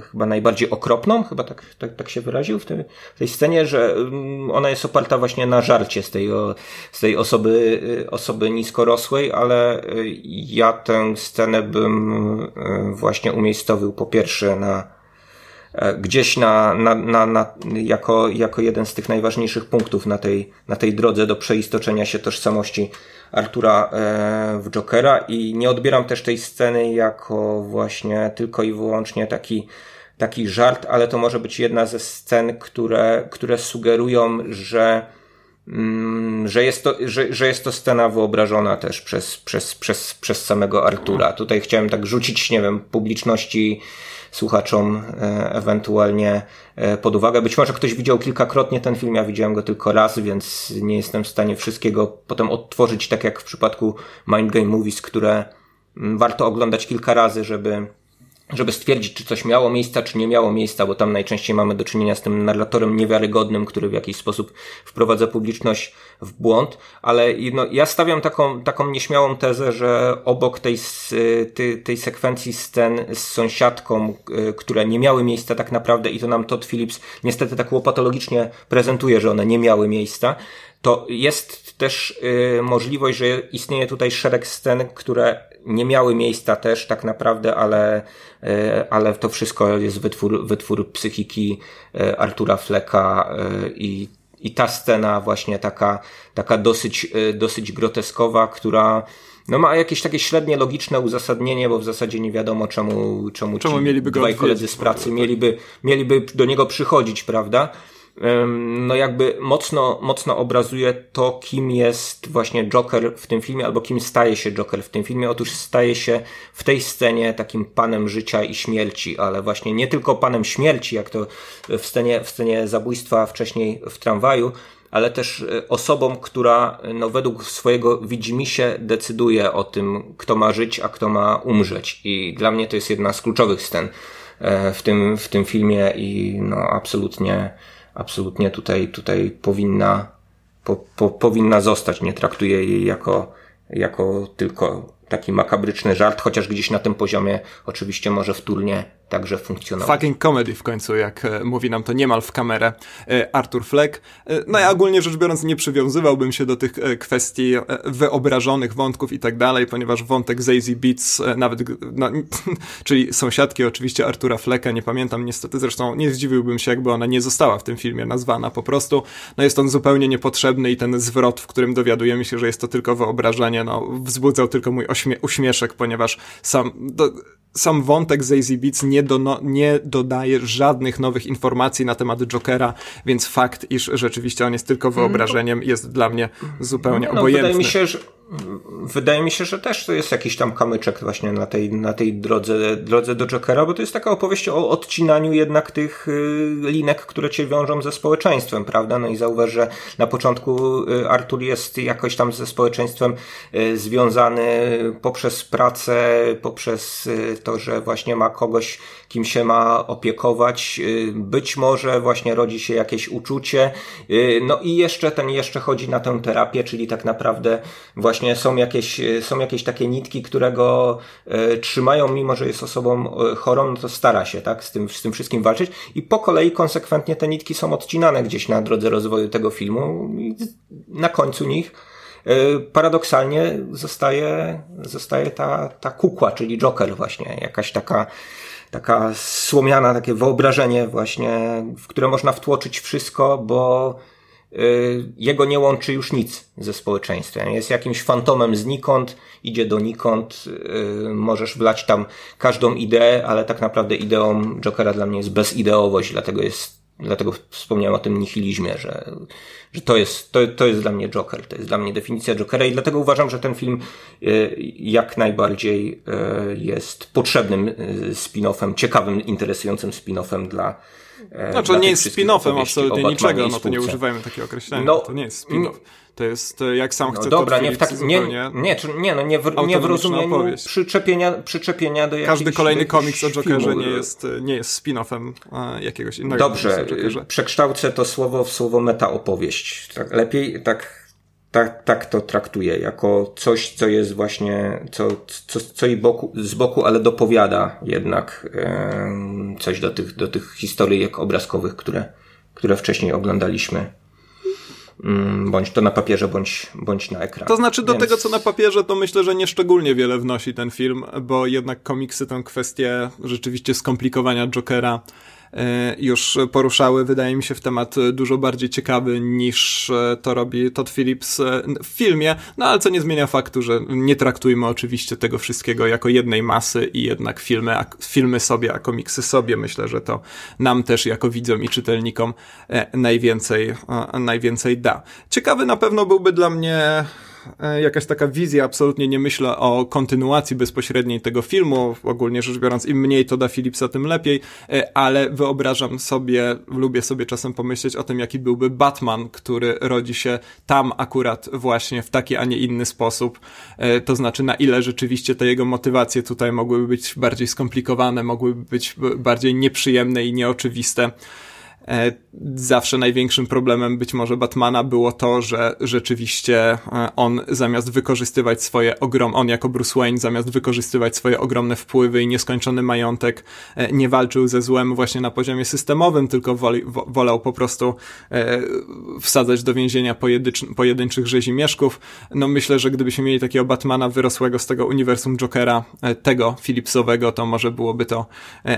chyba najbardziej okropną, chyba tak, tak, tak się wyraził w tej, w tej scenie, że mm, ona jest oparta właśnie na żarcie z tej, o, z tej osoby, e, osoby niskorosłej, ale e, ja tę scenę bym e, właśnie umiejscowił po pierwsze na gdzieś na, na, na, na, jako, jako jeden z tych najważniejszych punktów na tej, na tej drodze do przeistoczenia się tożsamości Artura e, w Jokera i nie odbieram też tej sceny jako właśnie tylko i wyłącznie taki taki żart, ale to może być jedna ze scen, które, które sugerują, że, mm, że, jest to, że, że jest to scena wyobrażona też przez, przez, przez, przez samego Artura. Tutaj chciałem tak rzucić, nie wiem, publiczności słuchaczom e, ewentualnie e, pod uwagę. Być może ktoś widział kilkakrotnie ten film, ja widziałem go tylko raz, więc nie jestem w stanie wszystkiego potem odtworzyć, tak jak w przypadku Mind Game Movies, które mm, warto oglądać kilka razy, żeby żeby stwierdzić, czy coś miało miejsca, czy nie miało miejsca, bo tam najczęściej mamy do czynienia z tym narratorem niewiarygodnym, który w jakiś sposób wprowadza publiczność w błąd, ale no, ja stawiam taką, taką nieśmiałą tezę, że obok tej, tej, tej sekwencji scen z sąsiadką, y, które nie miały miejsca tak naprawdę i to nam Todd Phillips niestety tak łopatologicznie prezentuje, że one nie miały miejsca, to jest też y, możliwość, że istnieje tutaj szereg scen, które nie miały miejsca też tak naprawdę, ale, ale to wszystko jest wytwór, wytwór psychiki y, Artura Fleka y, i, i ta scena właśnie taka, taka dosyć, dosyć groteskowa, która no ma jakieś takie średnie logiczne uzasadnienie, bo w zasadzie nie wiadomo czemu, czemu, czemu mieliby dwaj koledzy z pracy mieliby, mieliby do niego przychodzić, prawda? No jakby mocno, mocno obrazuje to, kim jest właśnie Joker w tym filmie, albo kim staje się Joker w tym filmie. Otóż staje się w tej scenie takim panem życia i śmierci, ale właśnie nie tylko panem śmierci, jak to w scenie, w scenie zabójstwa wcześniej w tramwaju, ale też e, osobą, która no, według swojego widzimisię decyduje o tym, kto ma żyć, a kto ma umrzeć. I dla mnie to jest jedna z kluczowych scen e, w tym, w tym filmie i no, absolutnie absolutnie tutaj, tutaj powinna, po, po, powinna zostać. Nie traktuję jej jako, jako tylko taki makabryczny żart, chociaż gdzieś na tym poziomie oczywiście może wtórnie także. Fucking comedy w końcu, jak e, mówi nam to niemal w kamerę e, Arthur Fleck. E, no ja ogólnie rzecz biorąc nie przywiązywałbym się do tych kwestii wyobrażonych wątków i tak dalej, ponieważ wątek Zazie Beats, nawet, no, czyli sąsiadki oczywiście Artura Flecka, nie pamiętam niestety, zresztą nie zdziwiłbym się, jakby ona nie została w tym filmie nazwana po prostu. No jest on zupełnie niepotrzebny i ten zwrot, w którym dowiadujemy się, że jest to tylko wyobrażenie, no wzbudzał tylko mój uśmieszek, ponieważ sam... Do, sam wątek Zazie Beats nie, do, nie dodaje żadnych nowych informacji na temat Jokera, więc fakt, iż rzeczywiście on jest tylko mm, wyobrażeniem, jest dla mnie zupełnie no, no, obojętny. Wydaje mi się, że wydaje mi się, że też to jest jakiś tam kamyczek właśnie na tej, na tej drodze, drodze do Jokera, bo to jest taka opowieść o odcinaniu jednak tych y, linek, które cię wiążą ze społeczeństwem, prawda? No i zauważ, że na początku y, Artur jest jakoś tam ze społeczeństwem y, związany poprzez pracę, poprzez to, że właśnie ma kogoś, kim się ma opiekować. Być może właśnie rodzi się jakieś uczucie. No i jeszcze ten jeszcze chodzi na tę terapię, czyli tak naprawdę właśnie właśnie są jakieś, są jakieś takie nitki, które go e, trzymają, mimo że jest osobą e, chorą, no to stara się, tak, z tym, z tym wszystkim walczyć. I po kolei konsekwentnie te nitki są odcinane gdzieś na drodze rozwoju tego filmu i na końcu nich e, paradoksalnie zostaje, zostaje ta, ta kukła, czyli Joker właśnie, jakaś taka taka słomiana, takie wyobrażenie właśnie, w które można wtłoczyć wszystko, bo jego nie łączy już nic ze społeczeństwem. Jest jakimś fantomem znikąd, idzie donikąd, y, możesz wlać tam każdą ideę, ale tak naprawdę ideą Jokera dla mnie jest bezideowość, dlatego jest, dlatego wspomniałem o tym nihilizmie, że, że to jest, to, to jest dla mnie Joker, to jest dla mnie definicja Jokera i dlatego uważam, że ten film y, jak najbardziej jest potrzebnym spin-offem, ciekawym, interesującym spin-offem dla, znaczy, to nie jest spin-offem absolutnie niczego, no to nie używajmy takiego określenia. No, to nie jest spin-off. To jest, e, jak sam no chce dobra, nie, w tak, nie, nie, nie, no nie w, nie w rozumieniu przyczepienia, przyczepienia do Każdy kolejny komiks o Jokerze nie jest, nie jest spin-offem e, jakiegoś innego Dobrze, przekształcę to słowo w słowo meta-opowieść. Tak, lepiej, tak tak, tak to traktuję, jako coś, co jest właśnie, co, co, co i boku, z boku, ale dopowiada jednak e, coś do tych, do tych historyjek obrazkowych, które, które wcześniej oglądaliśmy. Mm, bądź to na papierze, bądź, bądź na ekranie. To znaczy, do Więc... tego co na papierze, to myślę, że nie szczególnie wiele wnosi ten film, bo jednak komiksy tę kwestię rzeczywiście skomplikowania Jokera już poruszały, wydaje mi się, w temat dużo bardziej ciekawy niż e, to robi Todd Phillips e, w filmie, no ale co nie zmienia faktu, że nie traktujmy oczywiście tego wszystkiego jako jednej masy i jednak filmy, filmy sobie, a komiksy sobie. Myślę, że to nam też jako widzom i czytelnikom najwięcej, najwięcej da. Ciekawy na pewno byłby dla mnie e, jakaś taka wizja, absolutnie nie myślę o kontynuacji bezpośredniej tego filmu, ogólnie rzecz biorąc, im mniej to da Philipsa, tym lepiej, e, ale wyobrażam sobie, lubię sobie czasem pomyśleć o tym, jaki byłby Batman, który rodzi się tam akurat właśnie w taki, a nie inny sposób, e, to znaczy na ile rzeczywiście te jego motywacje tutaj mogłyby być bardziej skomplikowane, mogłyby być bardziej nieprzyjemne i nieoczywiste. E, zawsze największym problemem być może Batmana było to, że rzeczywiście e, on zamiast wykorzystywać swoje ogrom, on jako Bruce Wayne zamiast wykorzystywać swoje ogromne wpływy i nieskończony majątek, e, nie walczył ze złem właśnie na poziomie systemowym, tylko woli, wolał po prostu wsadzać do więzienia pojedynczych rzezimieszków. No myślę, że gdybyśmy mieli takiego Batmana wyrosłego z tego uniwersum Jokera, tego Philipsowego, to może byłoby to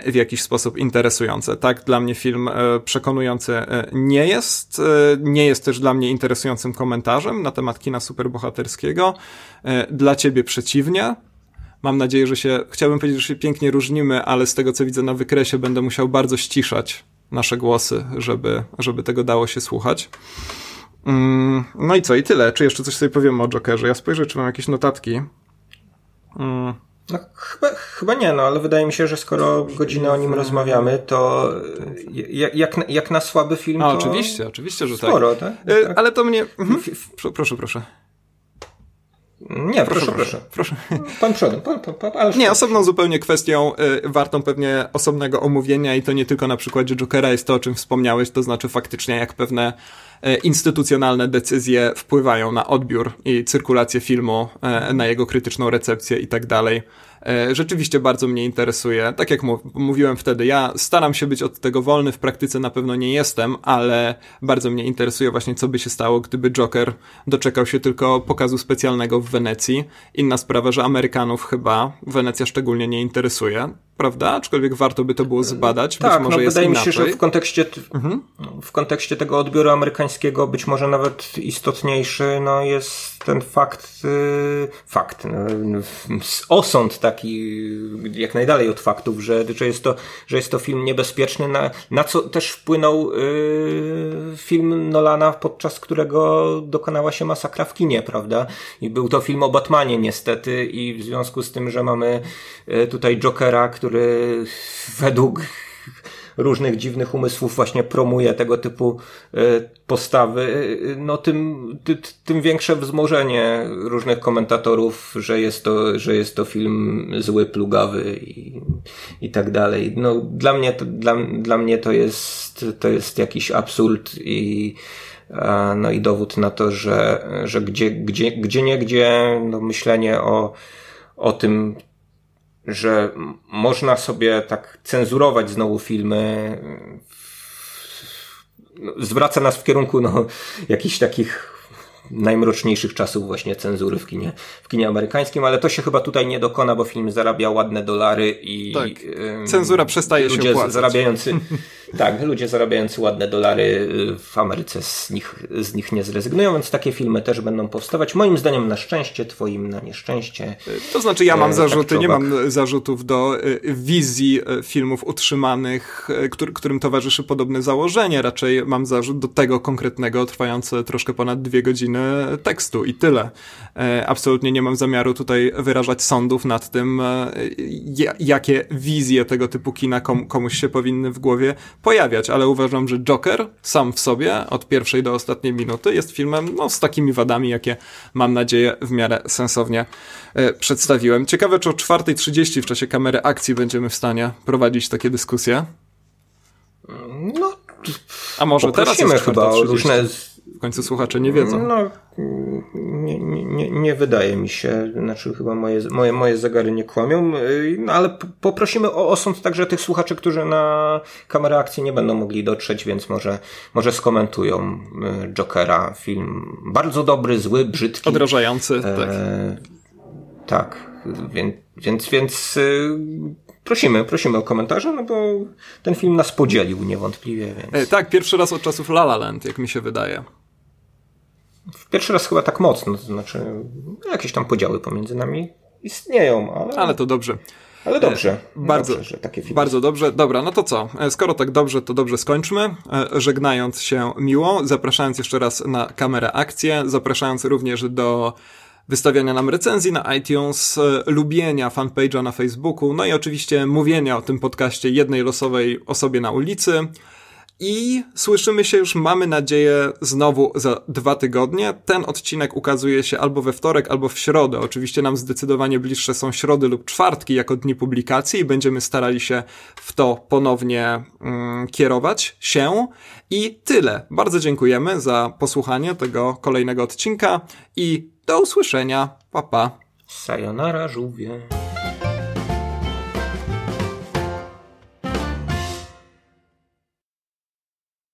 w jakiś sposób interesujące. Tak, dla mnie film przekonujący e, nie jest. E, nie jest też dla mnie interesującym komentarzem na temat kina superbohaterskiego. E, dla ciebie przeciwnie. Mam nadzieję, że się, chciałbym powiedzieć, że się pięknie różnimy, ale z tego co widzę na wykresie będę musiał bardzo ściszać nasze głosy, żeby, żeby tego dało się słuchać. Mm, no i co, i tyle. Czy jeszcze coś sobie powiem o Jokerze? Ja spojrzę, czy mam jakieś notatki. No, chyba, chyba nie, no ale wydaje mi się, że skoro godzinę o nim rozmawiamy, to jak, jak, na, jak na słaby film. A, oczywiście, oczywiście, że sporo, tak. tak? E, tak. Ale to mnie. Mhm. Proszę, proszę. Nie, proszę, proszę. proszę. Pan przodem. Pan, pan, pan, ale nie, osobną zupełnie kwestią, y, wartą pewnie osobnego omówienia i to nie tylko na przykładzie Jokera jest to, o czym wspomniałeś, to znaczy faktycznie jak pewne y, instytucjonalne decyzje wpływają na odbiór i cyrkulację filmu, y, na jego krytyczną recepcję i tak dalej. E, rzeczywiście bardzo mnie interesuje. Tak jak mówiłem wtedy, ja staram się być od tego wolny, w praktyce na pewno nie jestem, ale bardzo mnie interesuje właśnie, co by się stało, gdyby Joker doczekał się tylko pokazu specjalnego w Wenecji. Inna sprawa, że Amerykanów chyba Wenecja szczególnie nie interesuje prawda? Aczkolwiek warto by to było zbadać. Tak, być może no, jest wydaje inaczej. mi się, że w kontekście, mhm. w kontekście tego odbioru amerykańskiego być może nawet istotniejszy no, jest ten fakt, y, fakt, no, osąd taki jak najdalej od faktów, że, że, jest, to, że jest to film niebezpieczny, na, na co też wpłynął y, film Nolana, podczas którego dokonała się masakra w kinie, prawda? I był to film o Batmanie niestety i w związku z tym, że mamy y, tutaj Jokera, który który według różnych dziwnych umysłów właśnie promuje tego typu e, postawy, no tym, tym większe wzmożenie różnych komentatorów, że jest to, że jest to film zły, plugawy i, i tak dalej. No, dla mnie to, dla, dla mnie to jest, to jest jakiś absurd i, no i dowód na to, że, że gdzie, gdzie, gdzie nie gdzie no myślenie o, o tym, że można sobie tak cenzurować znowu filmy, no, zwraca nas w kierunku no, jakichś takich najmroczniejszych czasów właśnie cenzury w kinie, w kinie amerykańskim, ale to się chyba tutaj nie dokona, bo film zarabia ładne dolary i tak. cenzura przestaje ludzie się opłacać. zarabiający tak, ludzie zarabiający ładne dolary y, w Ameryce z nich, z nich nie zrezygnują, więc takie filmy też będą powstawać. Moim zdaniem na szczęście, twoim na nieszczęście. To znaczy ja mam e, zarzuty, tak nie mam zarzutów do y, wizji y, filmów utrzymanych, który, którym towarzyszy podobne założenie. Raczej mam zarzut do tego konkretnego, trwające troszkę ponad dwie godziny tekstu i tyle. Absolutnie nie mam zamiaru tutaj wyrażać sądów nad tym, jakie wizje tego typu kina komuś się powinny w głowie pojawiać, ale uważam, że Joker sam w sobie, od pierwszej do ostatniej minuty, jest filmem no, z takimi wadami, jakie mam nadzieję w miarę sensownie e, przedstawiłem. Ciekawe, czy o 4.30 w czasie kamery akcji będziemy w stanie prowadzić takie dyskusje? No, a może teraz jest chyba różne w końcu słuchacze nie wiedzą. No, nie, nie, nie wydaje mi się, znaczy chyba moje, moje, moje zegary nie kłamią, no, ale poprosimy o osąd także tych słuchaczy, którzy na kamerę akcji nie będą mogli dotrzeć, więc może, może skomentują y, Jokera, film bardzo dobry, zły, brzydki. Odrażający, e, tak. Tak, więc, więc, więc y, prosimy, prosimy o komentarze, no bo ten film nas podzielił niewątpliwie. Więc... E, tak, pierwszy raz od czasów La La Land, jak mi się wydaje. Pierwszy raz chyba tak mocno, to znaczy jakieś tam podziały pomiędzy nami istnieją, ale... Ale to dobrze. Ale dobrze. Bardzo, dobrze, że takie filmy. bardzo dobrze. Dobra, no to co? Skoro tak dobrze, to dobrze skończmy. Żegnając się miło, zapraszając jeszcze raz na kamerę akcję, zapraszając również do wystawiania nam recenzji na iTunes, lubienia fanpage'a na Facebooku, no i oczywiście mówienia o tym podcaście jednej losowej osobie na ulicy. I słyszymy się już, mamy nadzieję, znowu za dwa tygodnie. Ten odcinek ukazuje się albo we wtorek, albo w środę. Oczywiście nam zdecydowanie bliższe są środy lub czwartki jako dni publikacji i będziemy starali się w to ponownie mm, kierować się. I tyle. Bardzo dziękujemy za posłuchanie tego kolejnego odcinka i do usłyszenia. Pa, pa. Sayonara, żółwie.